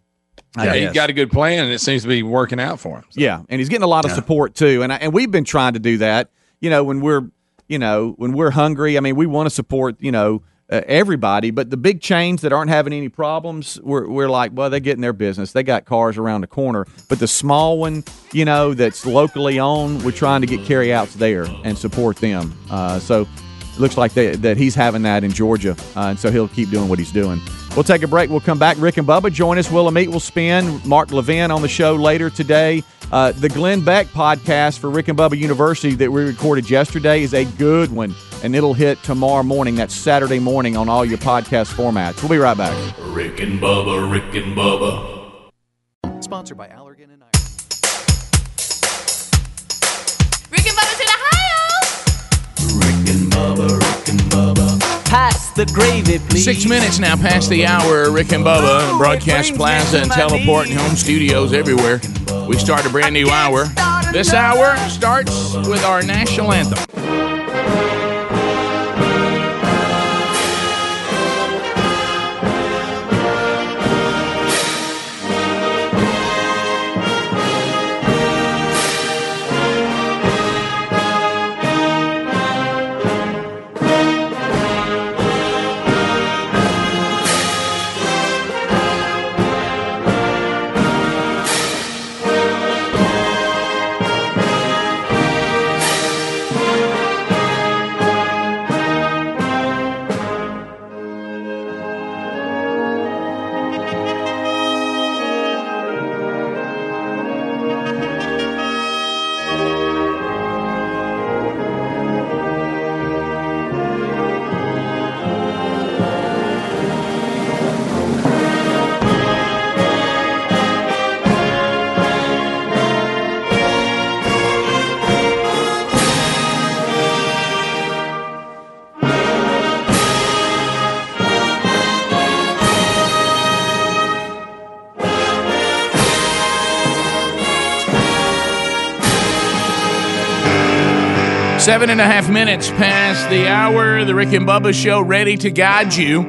I yeah, he's guess. got a good plan, and it seems to be working out for him. Yeah, and he's getting a lot of support too, and I, and we've been trying to do that. You know, when we're you know when we're hungry, I mean, we want to support you know uh, everybody, but the big chains that aren't having any problems, we're we're like, well, they're getting their business. They got cars around the corner, but the small one, you know, that's locally owned, we're trying to get carryouts there and support them. Uh, so. it Looks like they, that he's having that in Georgia, uh, and so he'll keep doing what he's doing. We'll take a break. We'll come back. Rick and Bubba join us. Meat will spin. Mark Levin on the show later today. Uh, the Glenn Beck podcast for Rick and Bubba University that we recorded yesterday is a good one, and it'll hit tomorrow morning. That's Saturday morning on all your podcast formats. We'll be right back. Rick and Bubba, Rick and Bubba. Sponsored by Allergan and Rick and Bubba's in Ohio. Rick and Bubba, Rick and Bubba. Pass the gravy, please. Six minutes now past the hour. Rick and Bubba, Broadcast Plaza and Teleport and home studios everywhere. We start a brand new hour. This hour starts with our national anthem. Seven and a half minutes past the hour. The Rick and Bubba Show, ready to guide you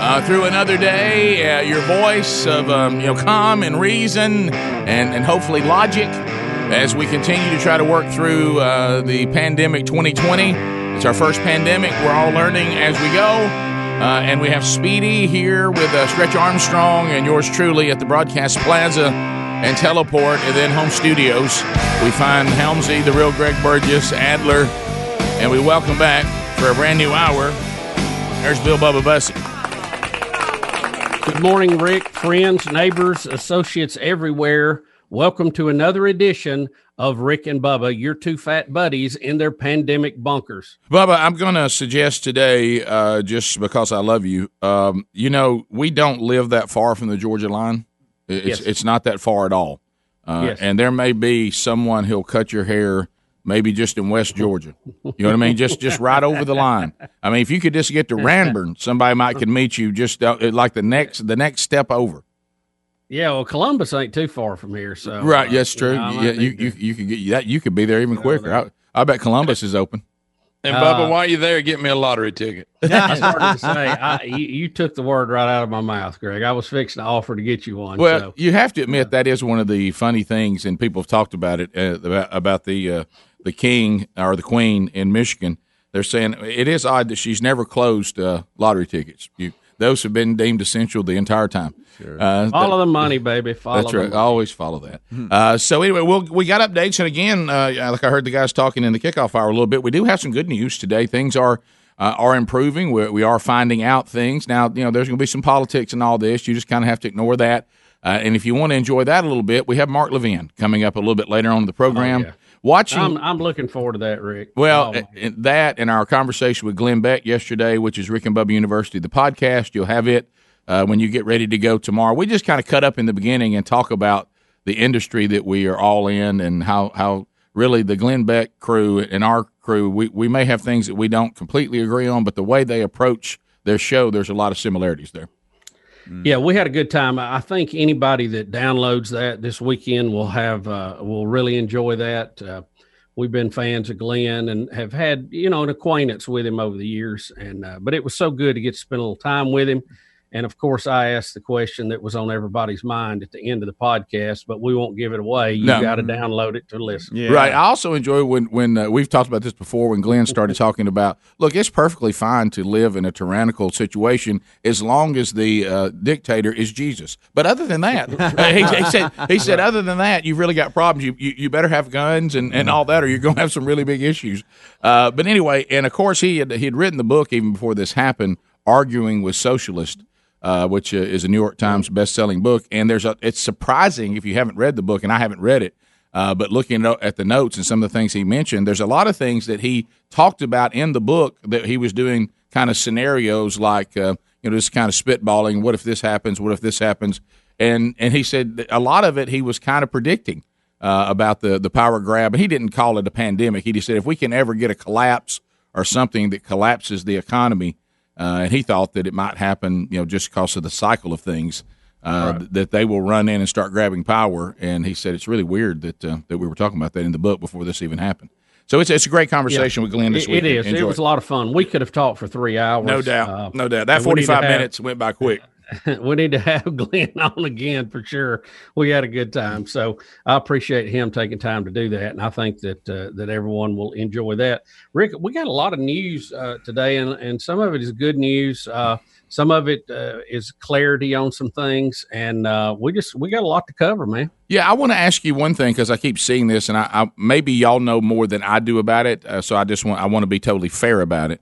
uh, through another day. Uh, your voice of um, you know calm and reason, and and hopefully logic, as we continue to try to work through uh, the pandemic 2020. It's our first pandemic. We're all learning as we go. Uh, and we have Speedy here with uh, Stretch Armstrong and yours truly at the Broadcast Plaza and Teleport, and then home studios. We find Helmsy, the real Greg Burgess, Adler, and we welcome back for a brand new hour. There's Bill Bubba Bussey. Good morning, Rick, friends, neighbors, associates everywhere. Welcome to another edition of Rick and Bubba, your two fat buddies in their pandemic bunkers. Bubba, I'm going to suggest today, uh, just because I love you, um, you know, we don't live that far from the Georgia line. It's, Yes. it's not that far at all. Uh, Yes. And there may be someone who'll cut your hair, maybe just in West Georgia. You know what I mean? Just just right over the line. I mean, if you could just get to Ranburne, somebody might could meet you just uh, like the next the next step over. Yeah, well, Columbus ain't too far from here, so right? uh, Yes, true. you know, yeah, you, you you could get that. You could be there even quicker. I, I bet Columbus is open. And Uh, Bubba, while you're there, get me a lottery ticket. I started to say, I, you, you took the word right out of my mouth, Greg. I was fixing to offer to get you one. Well, so. you have to admit that is one of the funny things, and people have talked about it uh, about, about the uh, the king or the queen in Michigan. They're saying it is odd that she's never closed uh, lottery tickets. You, those have been deemed essential the entire time. Uh, Follow the money, baby. Follow that's the right. I always follow that. Uh, so anyway, we'll, we got updates, and again, uh, like I heard the guys talking in the kickoff hour a little bit, we do have some good news today. Things are uh, are improving. We're, we are finding out things now. You know, there's going to be some politics and all this. You just kind of have to ignore that. Uh, and if you want to enjoy that a little bit, we have Mark Levin coming up a little bit later on in the program. Oh, yeah. Watching I'm, I'm looking forward to that, Rick. well, Oh, that and our conversation with Glenn Beck yesterday, which is Rick and Bubba University, the podcast. You'll have it uh, when you get ready to go tomorrow. We just kind of cut up in the beginning and talk about the industry that we are all in and how, how really the Glenn Beck crew and our crew, we, we may have things that we don't completely agree on, but the way they approach their show, there's a lot of similarities there. Yeah, we had a good time. I I think anybody that downloads that this weekend will have uh, will really enjoy that. Uh, we've been fans of Glenn and have had you know an acquaintance with him over the years, and uh, but it was so good to get to spend a little time with him. And of course, I asked the question that was on everybody's mind at the end of the podcast, but we won't give it away. You No. got to download it to listen. Right. I also enjoy when when uh, we've talked about this before. When Glenn started talking about, look, it's perfectly fine to live in a tyrannical situation as long as the uh, dictator is Jesus. But other than that, he, he said he said other than that, you've really got problems. You you, you better have guns and, and all that, or you're going to have some really big issues. Uh, but anyway, and of course he had he had written the book even before this happened, arguing with socialists uh, which uh, is a New York Times best-selling book. And there's a, it's surprising if you haven't read the book, and I haven't read it. Uh, but looking at the notes and some of the things he mentioned, there's a lot of things that he talked about in the book that he was doing kind of scenarios like uh, you know just kind of spitballing. What if this happens? What if this happens? And and he said that a lot of it he was kind of predicting uh, about the the power grab. And he didn't call it a pandemic. He just said if we can ever get a collapse or something that collapses the economy, uh, and he thought that it might happen, you know, just because of the cycle of things, uh, th- that they will run in and start grabbing power. And he said it's really weird that uh, that we were talking about that in the book before this even happened. So it's it's a great conversation Yeah. with Glenn this week. It is. It was a lot of fun. We could have talked for three hours. no doubt, Uh, no doubt. That need to 45 have- minutes went by quick. we need to have Glenn on again for sure. We had a good time, so I appreciate him taking time to do that, and I think that uh, that everyone will enjoy that. Rick, we got a lot of news uh, today, and and some of it is good news. Uh, some of it uh, is clarity on some things, and uh, we just we got a lot to cover, man. Yeah, I want to ask you one thing because I keep seeing this, and I, I maybe y'all know more than I do about it. Uh, so I just want I want to be totally fair about it.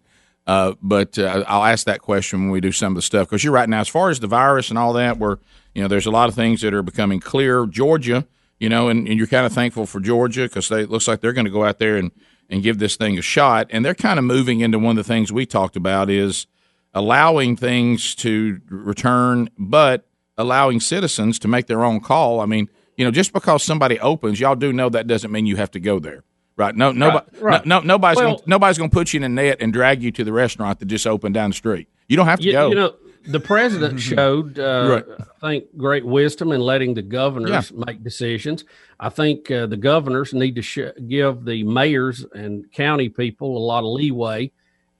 Uh, but uh, I'll ask that question when we do some of the stuff because you're right now. As far as the virus and all that, where you know there's a lot of things that are becoming clear. Georgia, you know, and, and you're kind of thankful for Georgia because it looks like they're going to go out there and and give this thing a shot, and they're kind of moving into one of the things we talked about is allowing things to return, but allowing citizens to make their own call. I mean, you know, just because somebody opens, y'all do know that doesn't mean you have to go there, right? No, nobody, right. No, no, nobody's Well- gonna, nobody's going to put you in a net and drag you to the restaurant that just opened down the street. You don't have to You, go. you know, the president showed, uh, Right. I think, great wisdom in letting the governors make decisions. I think uh, the governors need to sh- give the mayors and county people a lot of leeway,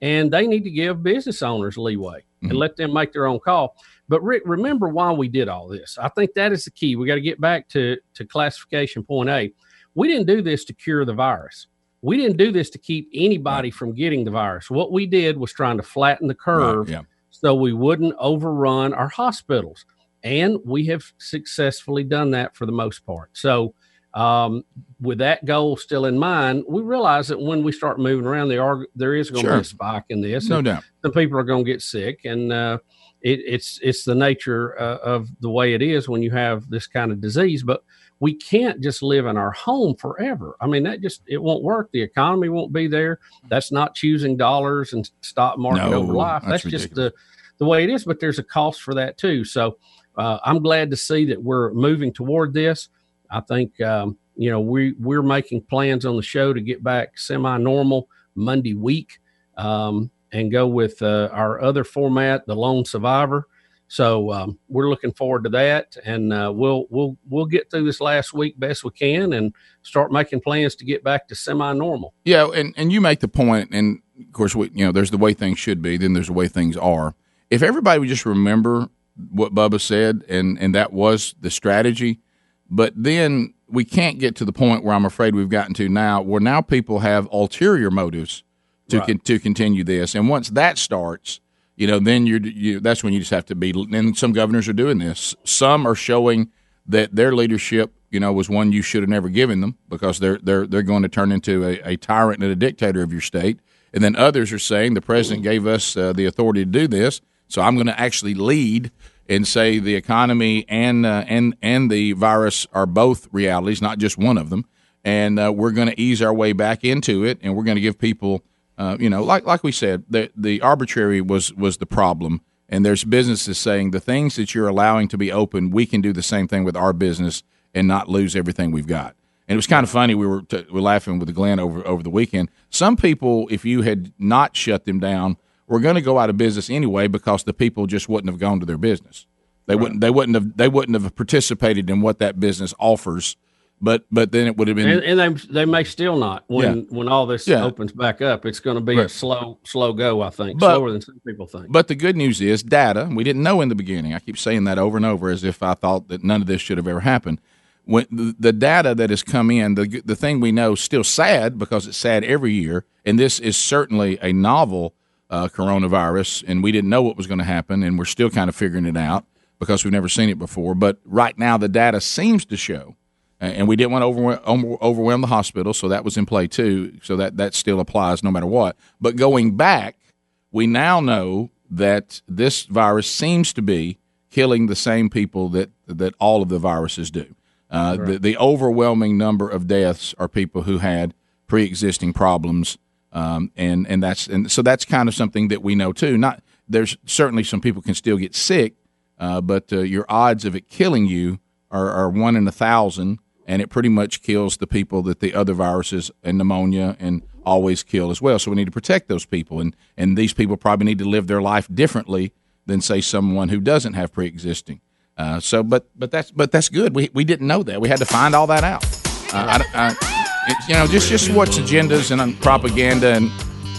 and they need to give business owners leeway and let them make their own call. But Rick, remember why we did all this. I think that is the key. We got to get back to to classification point A. We didn't do this to cure the virus. We didn't do this to keep anybody from getting the virus. What we did was trying to flatten the curve yeah. so we wouldn't overrun our hospitals. And we have successfully done that for the most part. So, um, with that goal still in mind, we realize that when we start moving around, there are there is going to Sure. be a spike in this. No doubt. Some people are going to get sick, and uh, it, it's it's the nature uh, of the way it is when you have this kind of disease. But we can't just live in our home forever. I mean, that just it won't work. The economy won't be there. That's not choosing dollars and stock market No, over life. that's That's, just the the way it is. But there's a cost for that too. So uh, I'm glad to see that we're moving toward this. I think um, you know we we're making plans on the show to get back semi-normal Monday week um, and go with uh, our other format, the Lone Survivor. So um, we're looking forward to that, and uh, we'll we'll we'll get through this last week best we can, and start making plans to get back to semi-normal. Yeah, and, and you make the point, and of course, we, you know, there's the way things should be, then there's the way things are. If everybody would just remember what Bubba said, and and that was the strategy, but then we can't get to the point where I'm afraid we've gotten to now, where now people have ulterior motives to Right. con- to continue this, and once that starts, you know, then you're you, that's when you just have to be. And some governors are doing this. Some are showing that their leadership, you know, was one you should have never given them because they're they're they're going to turn into a, a tyrant and a dictator of your state. And then others are saying the president gave us uh, the authority to do this, so I'm going to actually lead and say the economy and uh, and and the virus are both realities, not just one of them. And uh, we're going to ease our way back into it, and we're going to give people, uh, you know, like like we said, the the arbitrary was was the problem. And there's businesses saying the things that you're allowing to be open, we can do the same thing with our business and not lose everything we've got. And it was kind of funny. We were t- we were laughing with Glenn over over the weekend. Some people, if you had not shut them down, were going to go out of business anyway because the people just wouldn't have gone to their business. They wouldn't. They wouldn't have. They wouldn't have participated in what that business offers. But but then it would have been. and, and they they may still not when Yeah. when all this Yeah. opens back up. It's going to be a slow slow go. I think But- slower than some people think. But the good news is data. We didn't know in the beginning. I keep saying that over and over as if I thought that none of this should have ever happened. When the, the data that has come in, the the thing we know still sad because it's sad every year, and this is certainly a novel uh, coronavirus, and we didn't know what was going to happen, and we're still kind of figuring it out because we've never seen it before. But right now, the data seems to show and we didn't want to overwhelm, overwhelm the hospital, so that was in play too. So that that still applies no matter what. But going back, we now know that this virus seems to be killing the same people that that all of the viruses do. Uh, the, the overwhelming number of deaths are people who had pre-existing problems, um, and and that's and so that's kind of something that we know too. Not there's certainly some people can still get sick, uh, but uh, your odds of it killing you are, are one in a thousand, and it pretty much kills the people that the other viruses and pneumonia and always kill as well. So we need to protect those people, and and these people probably need to live their life differently than say someone who doesn't have pre-existing. Uh, so, but but that's but that's good. We we didn't know that. We had to find all that out. Uh, I, I, it, you know, just just watch agendas and propaganda and.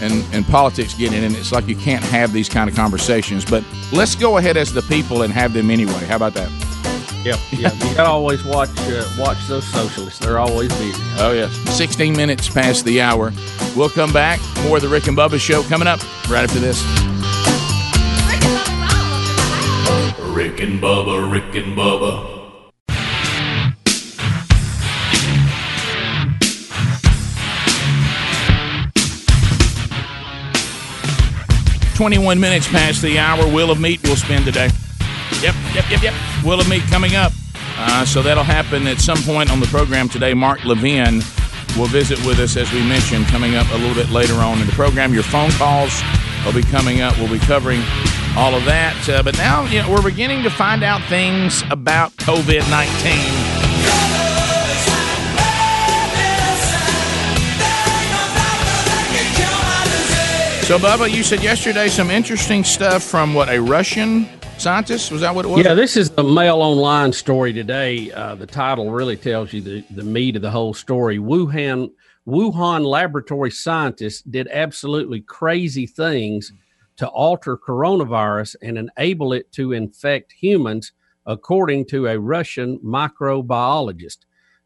And, and politics get in, and it's like you can't have these kind of conversations. But let's go ahead as the people and have them anyway. How about that? Yep, yeah. You got to always watch uh, watch those socialists. They're always busy. Oh, yes. 16 minutes past the hour. We'll come back. More of the Rick and Bubba show coming up right after this. Rick and Bubba, Rick and Bubba. 21 minutes past the hour. Wheel of Meat we'll spend today. Yep, yep, yep, yep. Wheel of coming up. Uh, so that'll happen at some point on the program today. Mark Levin will visit with us, as we mentioned, coming up a little bit later on in the program. Your phone calls will be coming up. We'll be covering all of that. Uh, but now, you know, we're beginning to find out things about COVID 19. So, Bubba, you said yesterday some interesting stuff from what a Russian scientists? Was that what it was? Yeah, this is a Mail Online story today. Uh, the title really tells you the, the meat of the whole story. Wuhan Wuhan laboratory scientists did absolutely crazy things to alter coronavirus and enable it to infect humans, according to a Russian microbiologist.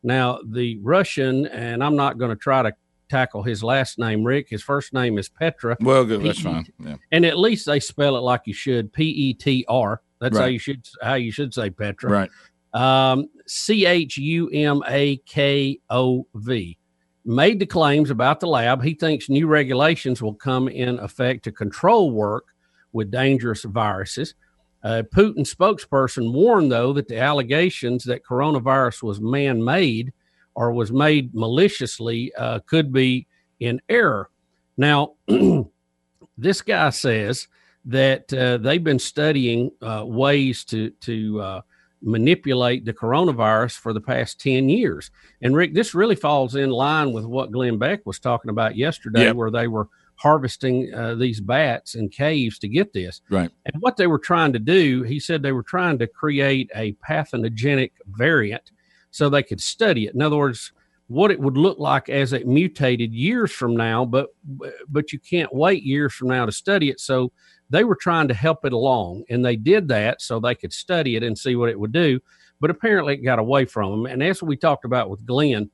Now, the Russian, and I'm not going to try to tackle his last name, Rick. His first name is Petra. Well, good. That's fine. Yeah. And at least they spell it like you should, P E T R. That's how you should how you should say Petra. Right. Um, C H U M A K O V made the claims about the lab. He thinks new regulations will come in effect to control work with dangerous viruses. Uh, Putin spokesperson warned, though, that the allegations that coronavirus was man made or was made maliciously uh, could be in error. Now, this guy says that uh, they've been studying uh, ways to to uh, manipulate the coronavirus for the past 10 years. And Rick, this really falls in line with what Glenn Beck was talking about yesterday, Yep. where they were harvesting uh, these bats in caves to get this. Right. And what they were trying to do, he said they were trying to create a pathogenic variant so they could study it. In other words, what it would look like as it mutated years from now, but but you can't wait years from now to study it. So they were trying to help it along, and they did that so they could study it and see what it would do. But apparently, it got away from them. And as we talked about with Glenn,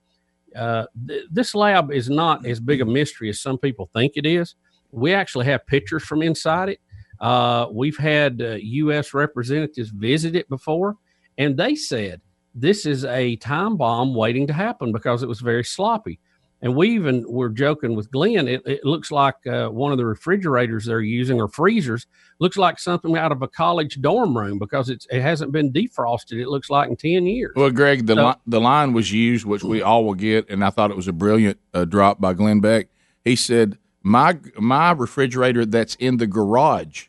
uh, th- this lab is not as big a mystery as some people think it is. We actually have pictures from inside it. Uh, we've had uh, U.S. representatives visit it before, and they said this is a time bomb waiting to happen because it was very sloppy. And we even were joking with Glenn. It, it looks like uh, one of the refrigerators they're using or freezers looks like something out of a college dorm room because it's, it hasn't been defrosted. It looks like in ten years. Well, Greg, the So- li- the line was used, which we all will get, and I thought it was a brilliant uh, drop by Glenn Beck. He said, "My my refrigerator that's in the garage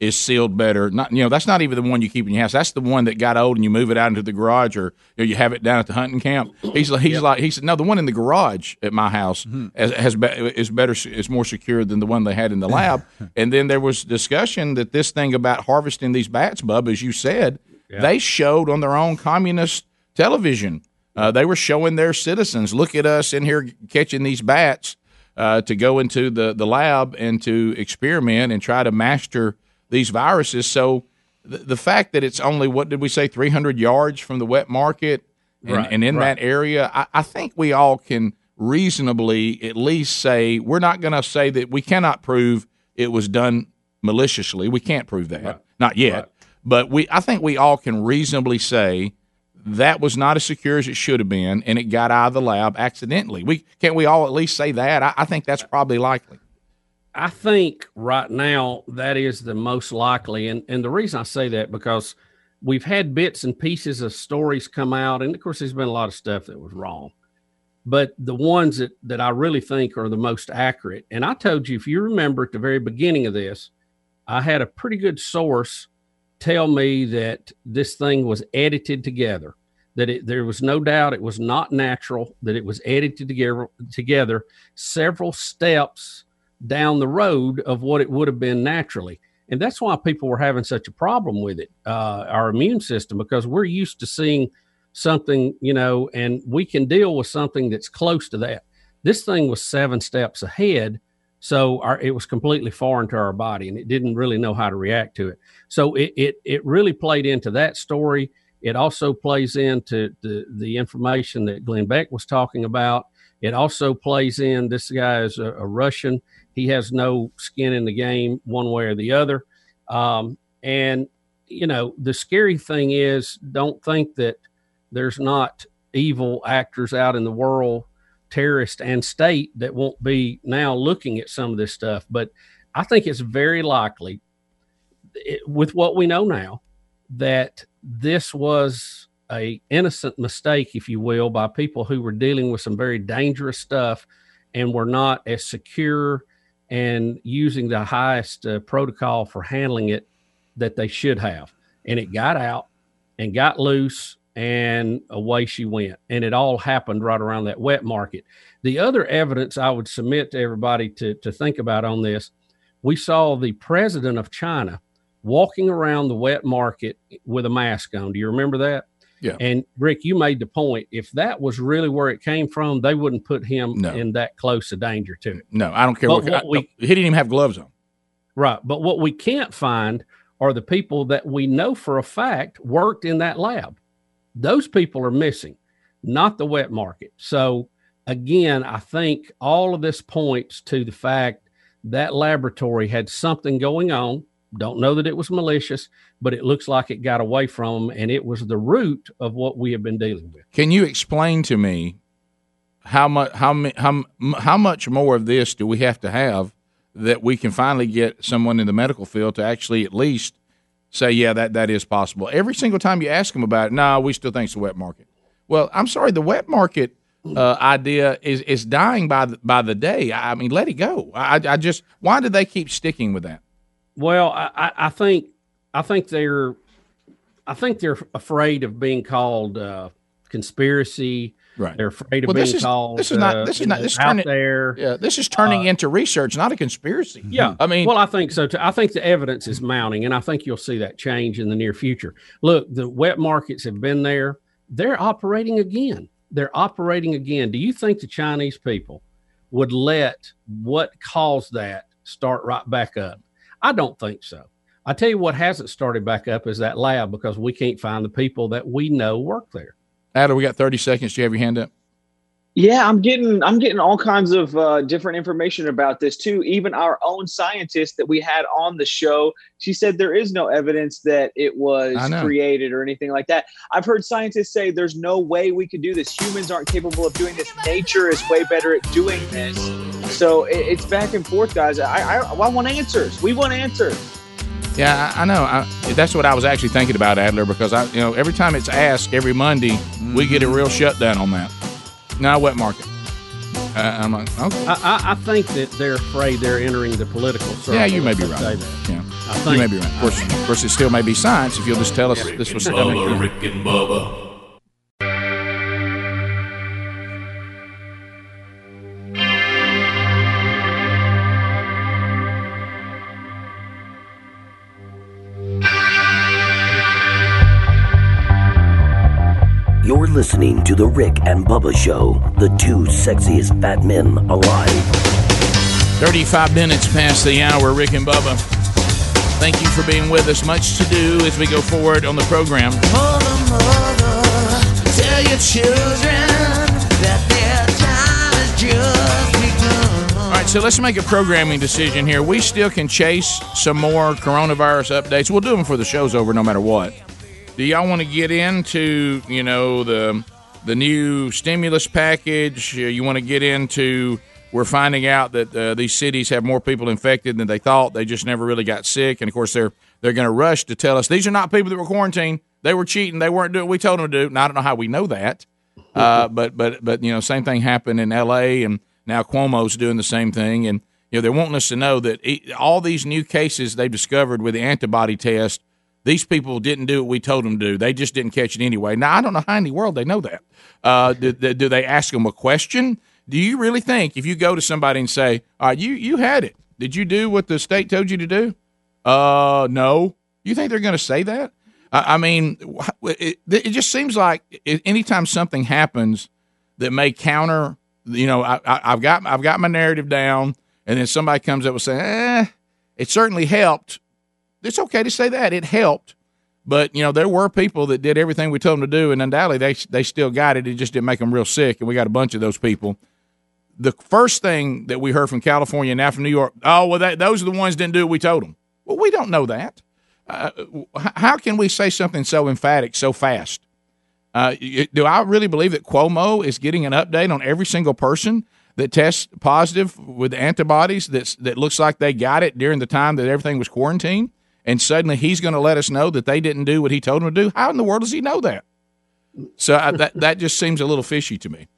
is sealed better. Not you know that's not even the one you keep in your house. That's the one that got old and you move it out into the garage or you, know, you have it down at the hunting camp. He's like he's like he said no, the one in the garage at my house has, has be, is better is more secure than the one they had in the lab. and then there was discussion that this thing about harvesting these bats, bub, as you said, they showed on their own communist television. Uh, they were showing their citizens, look at us in here catching these bats uh, to go into the, the lab and to experiment and try to master these viruses. So the, the fact that it's only, what did we say, 300 yards from the wet market and, Right, and in right. that area, I, I think we all can reasonably at least say we're not going to say that we cannot prove it was done maliciously. We can't prove that, not yet. But we, I think we all can reasonably say that was not as secure as it should have been, and it got out of the lab accidentally. We can't we all at least say that? I, I think that's probably likely. I think right now that is the most likely, and and the reason I say that because we've had bits and pieces of stories come out, and of course there's been a lot of stuff that was wrong, but the ones that that I really think are the most accurate, and I told you if you remember at the very beginning of this, I had a pretty good source tell me that this thing was edited together that it, there was no doubt it was not natural that it was edited together together several steps down the road of what it would have been naturally. And that's why people were having such a problem with it uh, our immune system because we're used to seeing something you know and we can deal with something that's close to that. This thing was seven steps ahead so our, it was completely foreign to our body and it didn't really know how to react to it. So it, it, it really played into that story. It also plays into the, the information that glenn beck was talking about. It also plays in this guy is a, a russian he has no skin in the game one way or the other. Um, and you know the scary thing is don't think that there's not evil actors out in the world terrorist and state that won't be now looking at some of this stuff. But i think it's very likely it, with what we know now that this was a innocent mistake if you will by people who were dealing with some very dangerous stuff and were not as secure and using the highest uh, protocol for handling it that they should have and it got out and got loose and away she went and it all happened right around that wet market the other evidence i would submit to everybody to, to think about on this we saw the president of china walking around the wet market with a mask on. Do you remember that? Yeah. And Rick, you made the point. If that was really where it came from, they wouldn't put him No. in that close a danger to it. No, I don't care. But What, what I- we- he didn't even have gloves on. Right. But what we can't find are the people that we know for a fact worked in that lab. Those people are missing, not the wet market. So, again, I think all of this points to the fact that laboratory had something going on. Don't know that it was malicious, but it looks like it got away from them, and it was the root of what we have been dealing with. Can you explain to me how much how how how much more of this do we have to have that we can finally get someone in the medical field to actually at least say, yeah, that that is possible. Every single time you ask them about it, no, we still think it's the wet market. Well, I'm sorry, the wet market uh, idea is is dying by the, by the day. I mean, let it go. I, I just why do they keep sticking with that? Well, I, I- think I think they're I think they're afraid of being called uh, conspiracy. Right. They're afraid of Well, being this is called. this is not uh, this is you not this is out turning there. Yeah, this is turning Uh, into research, not a conspiracy. Yeah, I mean, well, I think so too. I think the evidence is mounting, and I think you'll see that change in the near future. Look, the wet markets have been there; they're operating again. They're operating again. Do you think the Chinese people would let what caused that start right back up? I don't think so. I tell you what hasn't started back up is that lab because we can't find the people that we know work there. Adler, we got 30 seconds. Do you have your hand up? Yeah, I'm getting I'm getting all kinds of uh, different information about this too. Even our own scientist that we had on the show, she said there is no evidence that it was created or anything like that. I've heard scientists say there's no way we could do this. Humans aren't capable of doing this. Nature is way better at doing this. So it, it's back and forth, guys. I, I I want answers. We want answers. Yeah, I, I know. I, that's what I was actually thinking about, Adler, because I, you know, every time it's asked, every Monday, we get a real shutdown on that. No wet market. Uh, I'm like, okay. I, I, I think that they're afraid they're entering the political circle. Yeah, you may be right. say that. Yeah, I you may be right. Of course, of course, it still may be science if you'll just tell us this was. I mean, Bubba, Rick and Bubba. Listening to The Rick and Bubba Show, the two sexiest fat men alive. 35 minutes past the hour, Rick and Bubba. Thank you for being with us. Much to do as we go forward on the program. Mother, mother, tell your children that their time has just begun. All right, so let's make a programming decision here. We still can chase some more coronavirus updates. We'll do them before the show's over, no matter what. Do y'all want to get into, you know, the the new stimulus package? Uh, You want to get into? We're finding out that uh, these cities have more people infected than they thought. They just never really got sick, and of course they're they're going to rush to tell us these are not people that were quarantined. They were cheating. They weren't doing. what We told them to do. Now I don't know how we know that, uh, but but but you know, same thing happened in L.A. and now Cuomo's doing the same thing, and you know they're wanting us to know that all these new cases they've discovered with the antibody test, these people didn't do what we told them to do. They just didn't catch it anyway. Now I don't know how in the world they know that. Uh, do, do they ask them a question? Do you really think if you go to somebody and say, "All right, you you had it. Did you do what the state told you to do?" Uh, no. You think they're going to say that? I, I mean, it, it just seems like anytime something happens that may counter, you know, I, I've got I've got my narrative down, and then somebody comes up and say, "Eh, it certainly helped." It's okay to say that it helped, but you know there were people that did everything we told them to do, and undoubtedly they they still got it. It just didn't make them real sick, and we got a bunch of those people. The first thing that we heard from California and now from New York, oh well, that, those are the ones didn't do what we told them. Well, we don't know that. Uh, how can we say something so emphatic so fast? Uh, do I really believe that Cuomo is getting an update on every single person that tests positive with antibodies that's, that looks like they got it during the time that everything was quarantined? And suddenly he's going to let us know that they didn't do what he told them to do? How in the world does he know that? So I, that, that just seems a little fishy to me.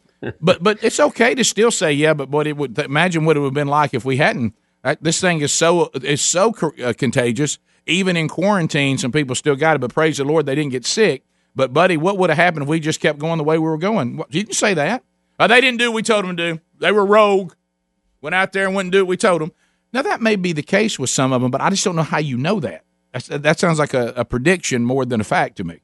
But but it's okay to still say yeah. But what it would imagine what it would have been like if we hadn't. This thing is so is so uh, contagious. Even in quarantine, some people still got it. But praise the Lord, they didn't get sick. But buddy, what would have happened if we just kept going the way we were going? You didn't say that. Uh, they didn't do what we told them to do. They were rogue. Went out there and wouldn't do what we told them. Now that may be the case with some of them, but I just don't know how you know that. That's, that sounds like a, a prediction more than a fact to me.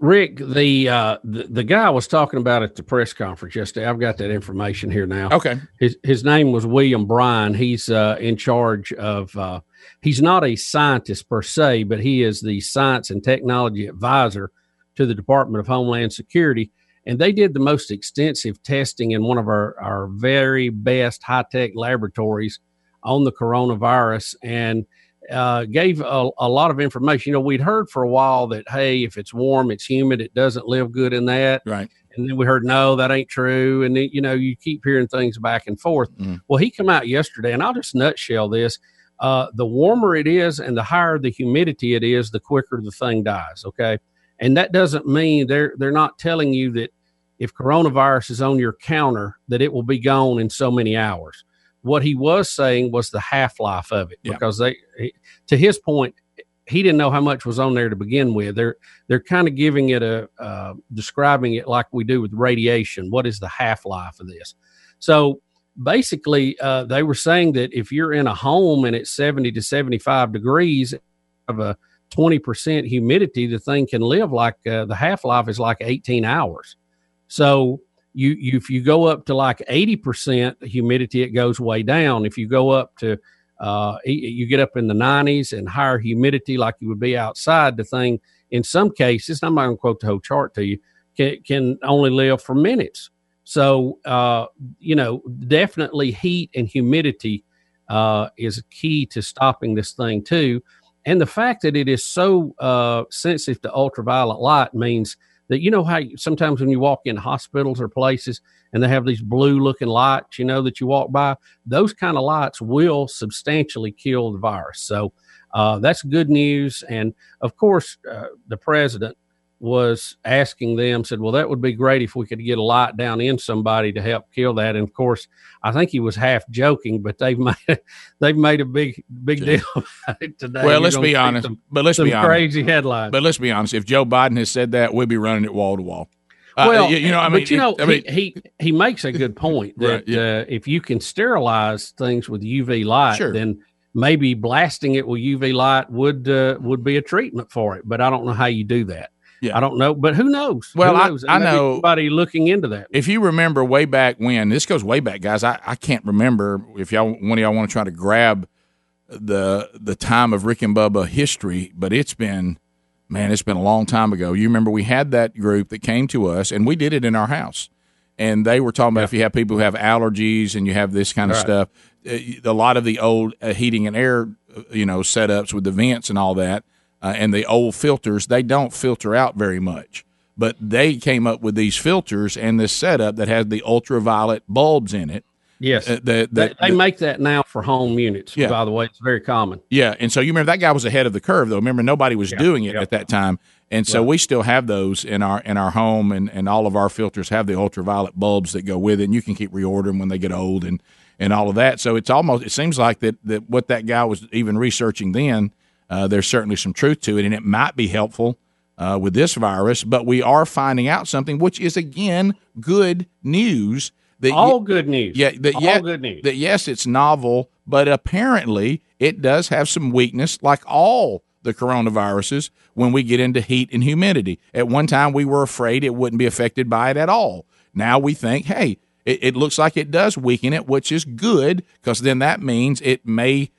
Rick, the, uh, the the guy I was talking about at the press conference yesterday. I've got that information here now. Okay. His his name was William Bryan. He's uh, in charge of. Uh, he's not a scientist per se, but he is the science and technology advisor to the Department of Homeland Security. And they did the most extensive testing in one of our our very best high tech laboratories on the coronavirus and uh, gave a, a lot of information. You know, we'd heard for a while that hey, if it's warm, it's humid, it doesn't live good in that. Right. And then we heard no, that ain't true. And then, you know, you keep hearing things back and forth. Well, he come out yesterday, and I'll just nutshell this. Uh, the warmer it is, and the higher the humidity it is, the quicker the thing dies. Okay, and that doesn't mean they're they're not telling you that if coronavirus is on your counter, that it will be gone in so many hours what he was saying was the half life of it because they, he- to his point, he didn't know how much was on there to begin with. They're they're kind of giving it a uh, describing it like we do with radiation. What is the half life of this? So basically, uh, they were saying that if you're in a home and it's seventy to seventy five degrees of a twenty percent humidity, the thing can live like uh, the half life is like eighteen hours. So you, you if you go up to like 80% humidity, it goes way down. If you go up to uh, you get up in the 90s and higher humidity, like you would be outside, the thing in some cases, I'm not going to quote the whole chart to you, can, can only live for minutes. So, uh, you know, definitely heat and humidity uh, is key to stopping this thing too. And the fact that it is so uh, sensitive to ultraviolet light means that you know how you, sometimes when you walk in hospitals or places and they have these blue looking lights, you know, that you walk by, those kind of lights will substantially kill the virus. So uh, that's good news. And of course, uh, the president was asking them, said, Well, that would be great if we could get a light down in somebody to help kill that. And of course, I think he was half joking, but they've made they've made a big big deal about it today. Well, You're let's be honest. some- but let's be honest. crazy headlines. But let's be honest. If Joe Biden has said that, we'll be running it wall to wall. Uh, well, you, you know, I mean, but you know, I mean, he, he he makes a good point that Right, yeah. uh, if you can sterilize things with UV light, Sure. then maybe blasting it with UV light would uh, would be a treatment for it. But I don't know how you do that. Yeah. I don't know, but who knows? Well, Who I- knows? I Maybe know- somebody looking into that. if you remember way back when, this goes way back, guys. I, I can't remember if y'all one of y'all want to try to grab the the time of Rick and Bubba history, but it's been man, it's been a long time ago. You remember we had that group that came to us, and we did it in our house, and they were talking about if you have people who have allergies and you have this kind of Right. stuff. uh, A lot of the old uh, heating and air, uh, you know, setups with the vents and all that, uh, and the old filters, they don't filter out very much. But they came up with these filters and this setup that has the ultraviolet bulbs in it. Yes, Uh, the, they, the, they make that now for home units. Yeah. By the way, it's very common. Yeah, and so you remember that guy was ahead of the curve, though. Remember, nobody was Yeah, doing it yeah. at that time, and so Right. we still have those in our in our home, and, and all of our filters have the ultraviolet bulbs that go with it. And you can keep reordering when they get old, and and all of that. So it's almost it seems like that that what that guy was even researching then, uh, there's certainly some truth to it, and it might be helpful uh, with this virus. But we are finding out something, which is again good news. That All good news. yeah, that All yeah, good news. That yes, it's novel, but apparently it does have some weakness, like all the coronaviruses. When we get into heat and humidity, at one time we were afraid it wouldn't be affected by it at all. Now we think, hey, it, it looks like it does weaken it, which is good because then that means it may,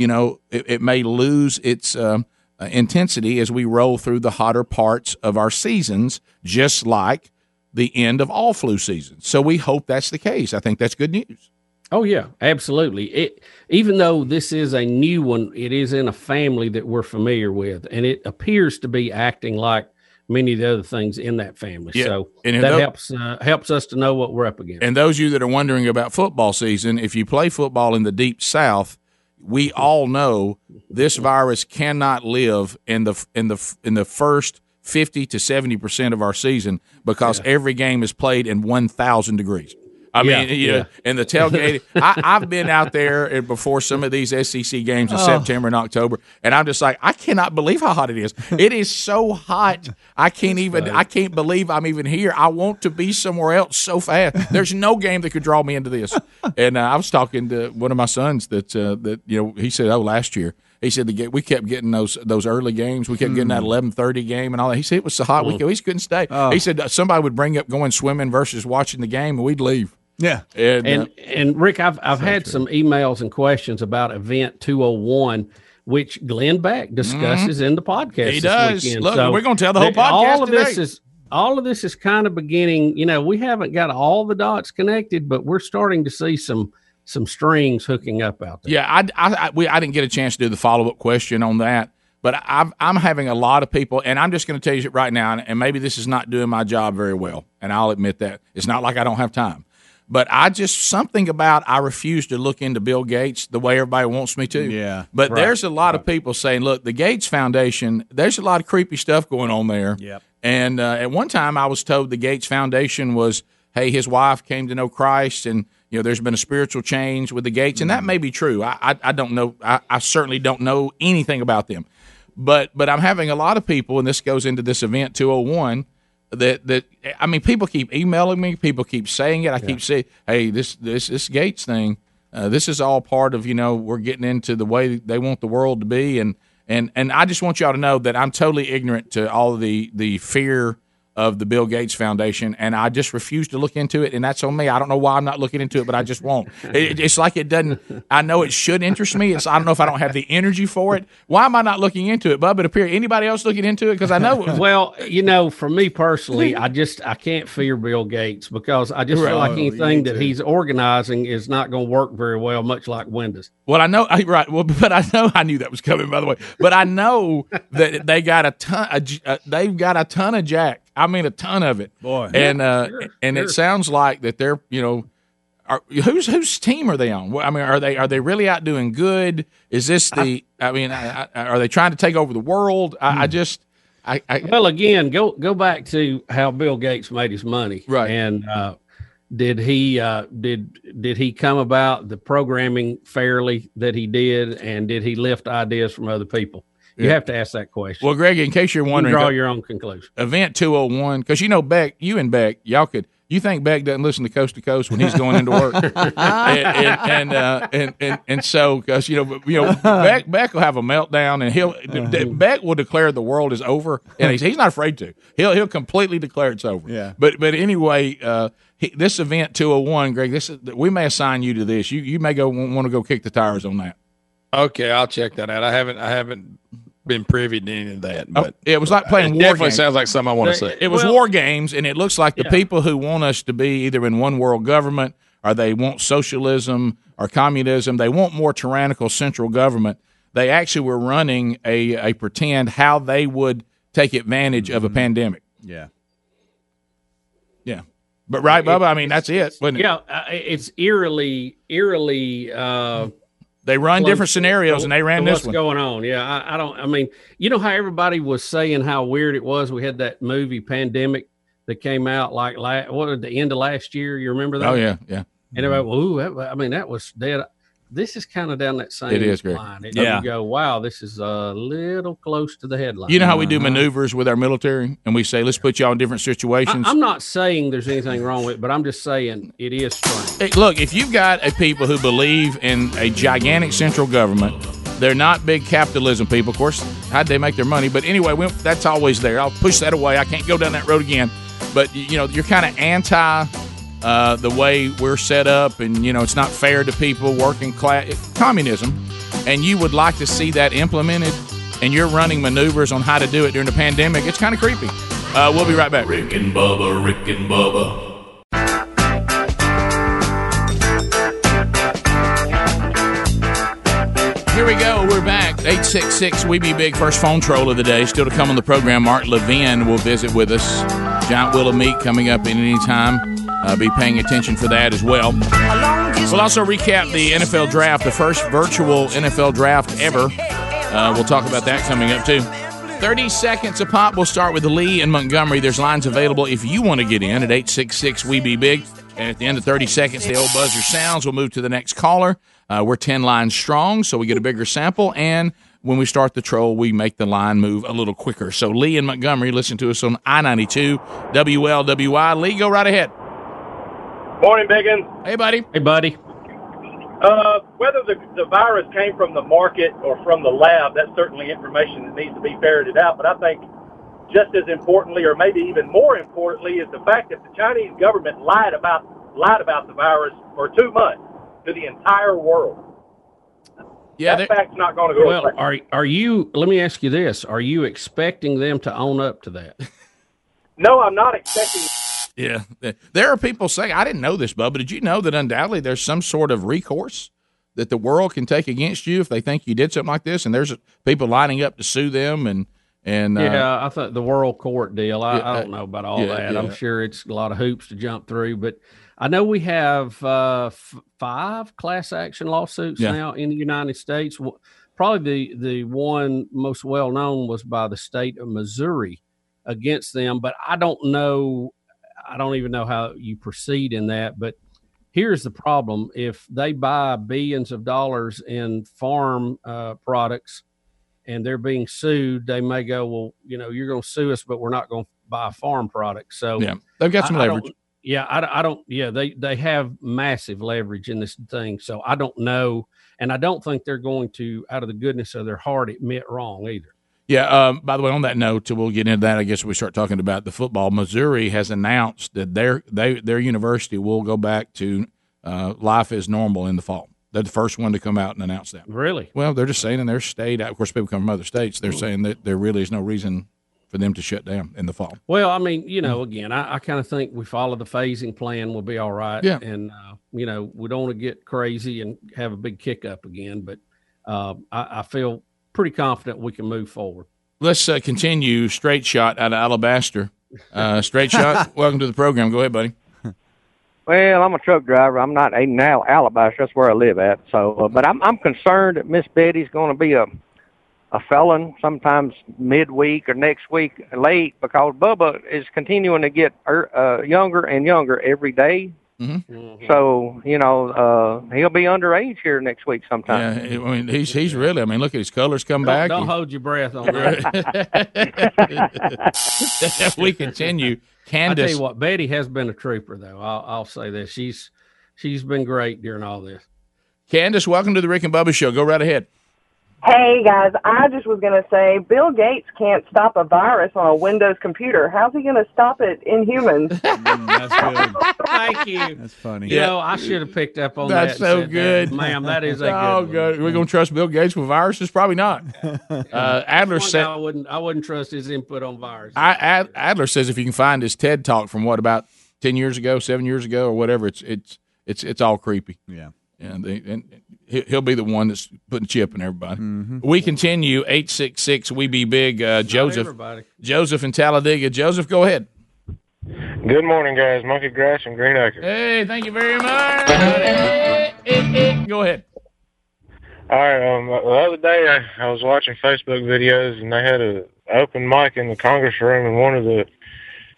you know, it, it may lose its. Um, uh, intensity as we roll through the hotter parts of our seasons, just like the end of all flu seasons. So we hope that's the case. I think that's good news. Oh yeah, absolutely. It even though this is a new one, it is in a family that we're familiar with, and it appears to be acting like many of the other things in that family. Yeah. So And that helps uh, helps us to know what we're up against. And those of you that are wondering about football season, if you play football in the deep south, we all know this virus cannot live in the in the in the first 50 to 70% of our season because every game is played in 1000 degrees. I Yeah, mean, you know, yeah. and the tailgate. I, I've been out there and before some of these SEC games in Oh. September and October, and I'm just like, I cannot believe how hot it is. It is so hot. I can't even. I can't believe I'm even here. I want to be somewhere else so fast. There's no game that could draw me into this. And uh, I was talking to one of my sons that uh, that you know he said, oh, last year He said the we kept getting those those early games. We kept getting that Hmm. eleven thirty game and all that. He said it was so hot we, could- we couldn't stay. Oh. He said somebody would bring up going swimming versus watching the game, and we'd leave. Yeah, and, and uh, and Rick, I've I've had some emails and questions about Event 201, which Glenn Beck discusses in the podcast. Mm-hmm. He this does. weekend. Look, So we're gonna tell the whole podcast All of this is all of this is kind of beginning. You know, we haven't got all the dots connected, but we're starting to see some some strings hooking up out there. Yeah, I, I, I, we, I didn't get a chance to do the follow up question on that, but I've, I'm having a lot of people, and I'm just going to tell you right now, and maybe this is not doing my job very well, and I'll admit that. It's not like I don't have time. But I just, something about I refuse to look into Bill Gates the way everybody wants me to. Yeah. But Right. there's a lot of people saying, look, the Gates Foundation, there's a lot of creepy stuff going on there. Yep. And uh, at one time, I was told the Gates Foundation was, hey, his wife came to know Christ, and you know, there's been a spiritual change with the Gates, and that may be true. I, I, I don't know. I, I certainly don't know anything about them, but but I'm having a lot of people, and this goes into this event 201. That that I mean, people keep emailing me. People keep saying it. I keep saying, "Hey, this this this Gates thing, uh, this is all part of you know we're getting into the way they want the world to be." And and and I just want y'all to know that I'm totally ignorant to all of the the fear of the Bill Gates Foundation, and I just refuse to look into it. And that's on me. I don't know why I'm not looking into it, but I just won't. It, it's like it doesn't. I know it should interest me. It's I don't know if I don't have the energy for it. Why am I not looking into it, Bub? It appear anybody else looking into it because I know. well, you know, for me personally, I just I can't fear Bill Gates because I just feel Right. like anything that he's organizing is not going to work very well, much like Windows. Well, I know, right. Well, but I know I knew that was coming. By the way, but I know that they got a ton. A, j- uh, they've got a ton of jack. I mean, a ton of it. Boy. and uh, Sure, and sure. it sounds like that they're you know. Are, whose whose team are they on? I mean, are they are they really out doing good? Is this the? I, mean, I, I, are they trying to take over the world? I, I just, I, I Well, again, go go back to how Bill Gates made his money, Right. And uh, did he uh, did did he come about the programming fairly that he did, and did he lift ideas from other people? You Yeah. have to ask that question. Well, Greg, in case you're You wondering, draw your own conclusion. event 201 because you know Beck, you and Beck, y'all could. You think Beck doesn't listen to Coast to Coast when he's going into work, and and and, uh, and and and so because you know you know Beck Beck will have a meltdown and he'll Beck will declare the world is over and he's, he's not afraid to. He'll he'll completely declare it's over. Yeah. But but anyway, uh, he, this event 201, Greg, this is, we may assign you to this. You you may go want to go kick the tires on that. Okay, I'll check that out. I haven't I haven't been privy to any of that, Oh, but it was like playing it war definitely games. sounds like something I want to It- see. It was Well- war games, and it looks like the Yeah. people who want us to be either in one world government or they want socialism or communism. They want more tyrannical central government. They actually were running a, a pretend how they would take advantage of a pandemic. Yeah. Yeah. But right, Bubba, I mean, that's it. wasn't it? Yeah, uh, it's eerily eerily. Uh, They run different scenarios, and they ran this what's one. going on. Yeah, I, I don't. I mean, you know how everybody was saying how weird it was. We had that movie Pandemic that came out like la- what at the end of last year. You remember that? Oh, yeah, yeah. And everybody, well, ooh, that, I mean, that was dead. This is kind of down that same It is, Greg. line. It, Yeah. You go, wow, this is a little close to the headline. You know how we do uh-huh. maneuvers with our military, and we say, let's put y'all in different I, situations. I'm not saying there's anything wrong with it, but I'm just saying it is strange. Hey, look, if you've got a people who believe in a gigantic central government, they're not big capitalism people. Of course, how'd they make their money? But anyway, we, that's always there. I'll push that away. I can't go down that road again. But you know, you're kind of anti uh, the way we're set up, and you know, it's not fair to people working class communism, and you would like to see that implemented, and you're running maneuvers on how to do it during the pandemic. It's kind of creepy. Uh, we'll be right back. Rick and Bubba, Rick and Bubba. Here we go. We're back. 866 We Be Big, first phone troll of the day. Still to come on the program, Mark Levin will visit with us. Giant Wheel of Meat coming up in any time. Uh, be paying attention for that as well. We'll also recap the NFL draft, the first virtual NFL draft ever. Uh, we'll talk about that coming up too. 30 seconds a pop. We'll start with Lee and Montgomery. There's lines available if you want to get in at 866 We Be Big. And at the end of 30 seconds, the old buzzer sounds. We'll move to the next caller. Uh, we're 10 lines strong, so we get a bigger sample. And when we start the troll, we make the line move a little quicker. So Lee and Montgomery, listen to us on I 92 WLWI. Lee, go right ahead. Morning, Biggins. Hey, buddy. Hey, buddy. Uh, whether the, the virus came from the market or from the lab, that's certainly information that needs to be ferreted out. But I think just as importantly, or maybe even more importantly, is the fact that the Chinese government lied about lied about the virus for two months to the entire world. Yeah, that fact's not going to go Well, away. are are you? Let me ask you this: Are you expecting them to own up to that? No, I'm not expecting. Yeah, there are people saying I didn't know this, Bubba. Did you know that undoubtedly there's some sort of recourse that the world can take against you if they think you did something like this, and there's people lining up to sue them and and uh, yeah, I thought the World Court deal. I, Yeah, I uh, don't know about all yeah, that. yeah. I'm sure it's a lot of hoops to jump through, but I know we have uh, f- five class action lawsuits now in the United States. Probably the the one most well known was by the state of Missouri against them, but I don't know. I don't even know how you proceed in that, but. Here's the problem: if they buy billions of dollars in farm uh, products, and they're being sued, they may go, well, you know, you're going to sue us, but we're not going to buy farm products. So Yeah, they've got some I- I leverage. yeah, I, I don't. Yeah, they they have massive leverage in this thing. So I don't know, and I don't think they're going to, out of the goodness of their heart, admit wrong either. Yeah. Um, by the way, on that note, we'll get into that. I guess we start talking about the football. Missouri has announced that their they their university will go back to uh, life as normal in the fall. They're the first one to come out and announce that. Really? Well, they're just saying in their state. Of course, people come from other states. They're saying that there really is no reason for them to shut down in the fall. Well, I mean, you know, again, I, I kind of think we follow the phasing plan, we'll be all right. Yeah. And uh, you know, we don't want to get crazy and have a big kick up again, but uh, I, I feel pretty confident we can move forward. Let's uh, continue. Straight shot out of Alabaster. Uh, straight shot. Welcome to the program. Go ahead, buddy. Well, I'm a truck driver. I'm not in Al- Alabaster. That's where I live at. So, uh, but I'm I'm concerned that Miss Betty's going to be a a felon sometimes midweek or next week late because Bubba is continuing to get er, uh, younger and younger every day. Mm-hmm. So you know uh, he'll be underage here next week sometime. Yeah, I mean he's he's really. I mean, look at his colors come Don't, back. don't He- hold your breath on that. we continue. I tell you what, Betty has been a trooper, though. I'll, I'll say this. She's she's been great during all this. Candace, welcome to the Rick and Bubba Show. Go right ahead. Hey guys, I just was going to say Bill Gates can't stop a virus on a Windows computer. How's he going to stop it in humans? That's good. Thank you. That's funny. You know, I should have picked up on That's that. That's so said that. good, ma'am. That is a good. Oh, one. good. We're gonna trust Bill Gates with viruses? Probably not. Uh, Adler One said. I wouldn't. I wouldn't trust his input on viruses. I, Ad, Adler says if you can find his TED talk from what about ten years ago, seven years ago, or whatever, it's it's it's it's all creepy. Yeah. And, they, and he- he'll be the one that's putting chip in everybody. Mm-hmm. We continue eight six six. We be big. Uh, Joseph. Joseph in Talladega. Joseph, go ahead. Good morning, guys. Monkey Grass and Green Acre. Hey, thank you very much. Go ahead. All right. Um, the other day, I, I was watching Facebook videos, and they had a open mic in the Congress room, and one of the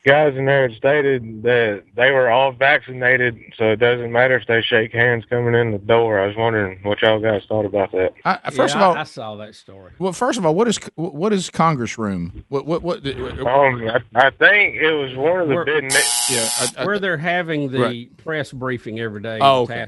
guys in there had stated that they were all vaccinated, so it doesn't matter if they shake hands coming in the door. I was wondering what y'all guys thought about that. I, first Yeah, of all, I, I saw that story. well, first of all, what is what is Congress room? What what what? Um, I, I think it was one of the We're- big. Yeah, I, I, Where they're having the Right. press briefing every day. Oh, okay.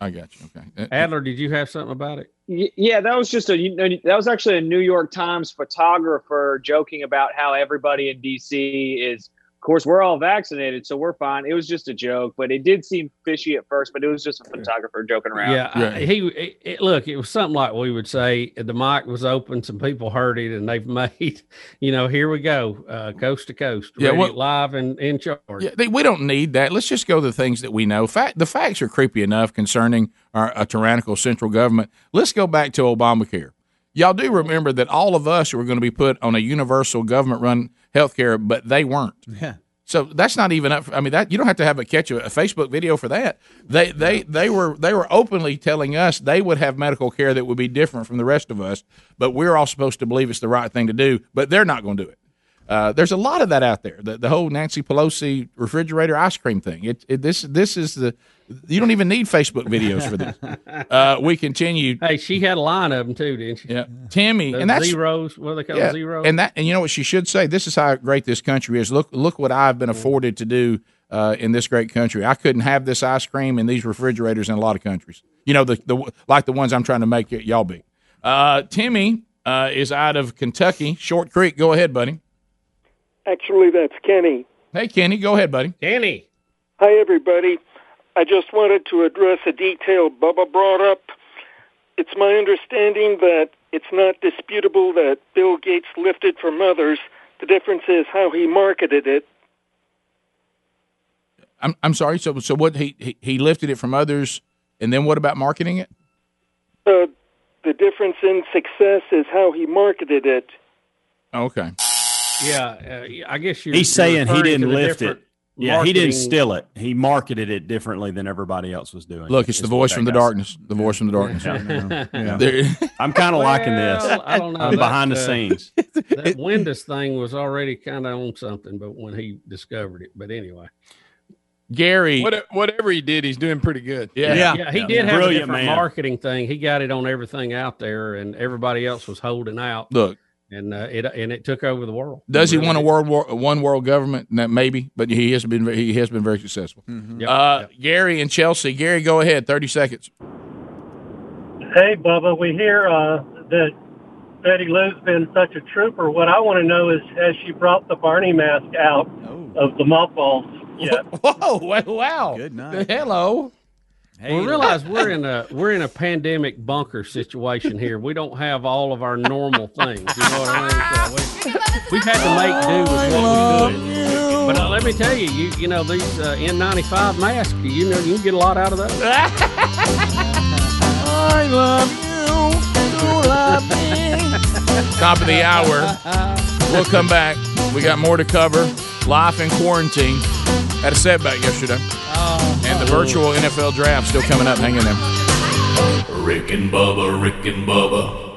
I got you. Okay. Uh, Adler, did you have something about it? Yeah, that was just a you know, that was actually a New York Times photographer joking about how everybody in DC is. Of course, we're all vaccinated, so we're fine. It was just a joke, but it did seem fishy at first. But it was just a photographer joking around. Yeah, I- he it, it- look. It was something like we would say. The mic was open. Some people heard it, and they've made, you know, here we go, uh, coast to coast, Yeah, ready, what- live and in charge. Yeah, they, we don't need that. Let's just go to the things that we know. Fact, the facts are creepy enough concerning our a tyrannical central government. Let's go back to Obamacare. Y'all do remember that all of us were going to be put on a universal government-run health care, but they weren't. Yeah. So that's not even up. I mean, that you don't have to have a catch a, a Facebook video for that. They they they were they were openly telling us they would have medical care that would be different from the rest of us, but we're all supposed to believe it's the right thing to do. But they're not going to do it. Uh, there's a lot of that out there. The, the whole Nancy Pelosi refrigerator ice cream thing. It, it this this is the you don't even need Facebook videos for this. Uh, we continue. Hey, she had a line of them too, didn't she? Yeah, Timmy, Those and that's zeros. What they call yeah, zeros? and that and you know what she should say. This is how great this country is. Look look what I've been afforded to do uh, in this great country. I couldn't have this ice cream in these refrigerators in a lot of countries. You know, the, the like the ones I'm trying to make y'all be. Uh, Timmy uh, is out of Kentucky, Short Creek. Go ahead, buddy. Actually, that's Kenny. Hey, Kenny, go ahead, buddy. Kenny. Hi, everybody. I just wanted to address a detail Bubba brought up. It's my understanding that it's not disputable that Bill Gates lifted from others. The difference is how he marketed it. I'm, I'm sorry. So, so what? He, he he lifted it from others, and then what about marketing it? Uh, the difference in success is how he marketed it. Okay. Yeah, uh, I guess you're. He's you're saying he didn't lift it. Yeah, he didn't steal it. He marketed it differently than everybody else was doing. Look, it's the voice from the guy darkness. The voice from the darkness. Yeah. Yeah. There- I'm kind of liking this. I don't know. I'm That, behind the uh, scenes. that Windows thing was already kind of on something, but when he discovered it, but anyway, Gary, What, whatever he did, he's doing pretty good. yeah, Yeah. yeah he did have a Brilliant different man. marketing thing. He got it on everything out there, and everybody else was holding out. Look, and uh, it and it took over the world. Does he Really want a world war, one world government? No, maybe, but he has been he has been very successful. Yep, Uh, Gary and Chelsea. Gary, go ahead. Thirty seconds. Hey, Bubba, we hear uh, that Betty Lou's been such a trooper. What I want to know is, has she brought the Barney mask out of the mothballs yet? Whoa! Wow! Good night. Hello. Well, realize we're in a we're in a pandemic bunker situation here. We don't have all of our normal things. You know what I mean? So we, we've had to make do with what we could. But uh, let me tell you, you you know these uh, N95 masks. You know you can get a lot out of those. I love you. You love me. Top of the hour. We'll come back. We got more to cover. Life in quarantine. Had a setback yesterday. Oh. and the virtual NFL draft still coming up. Hang in there. Rick and Bubba, Rick and Bubba.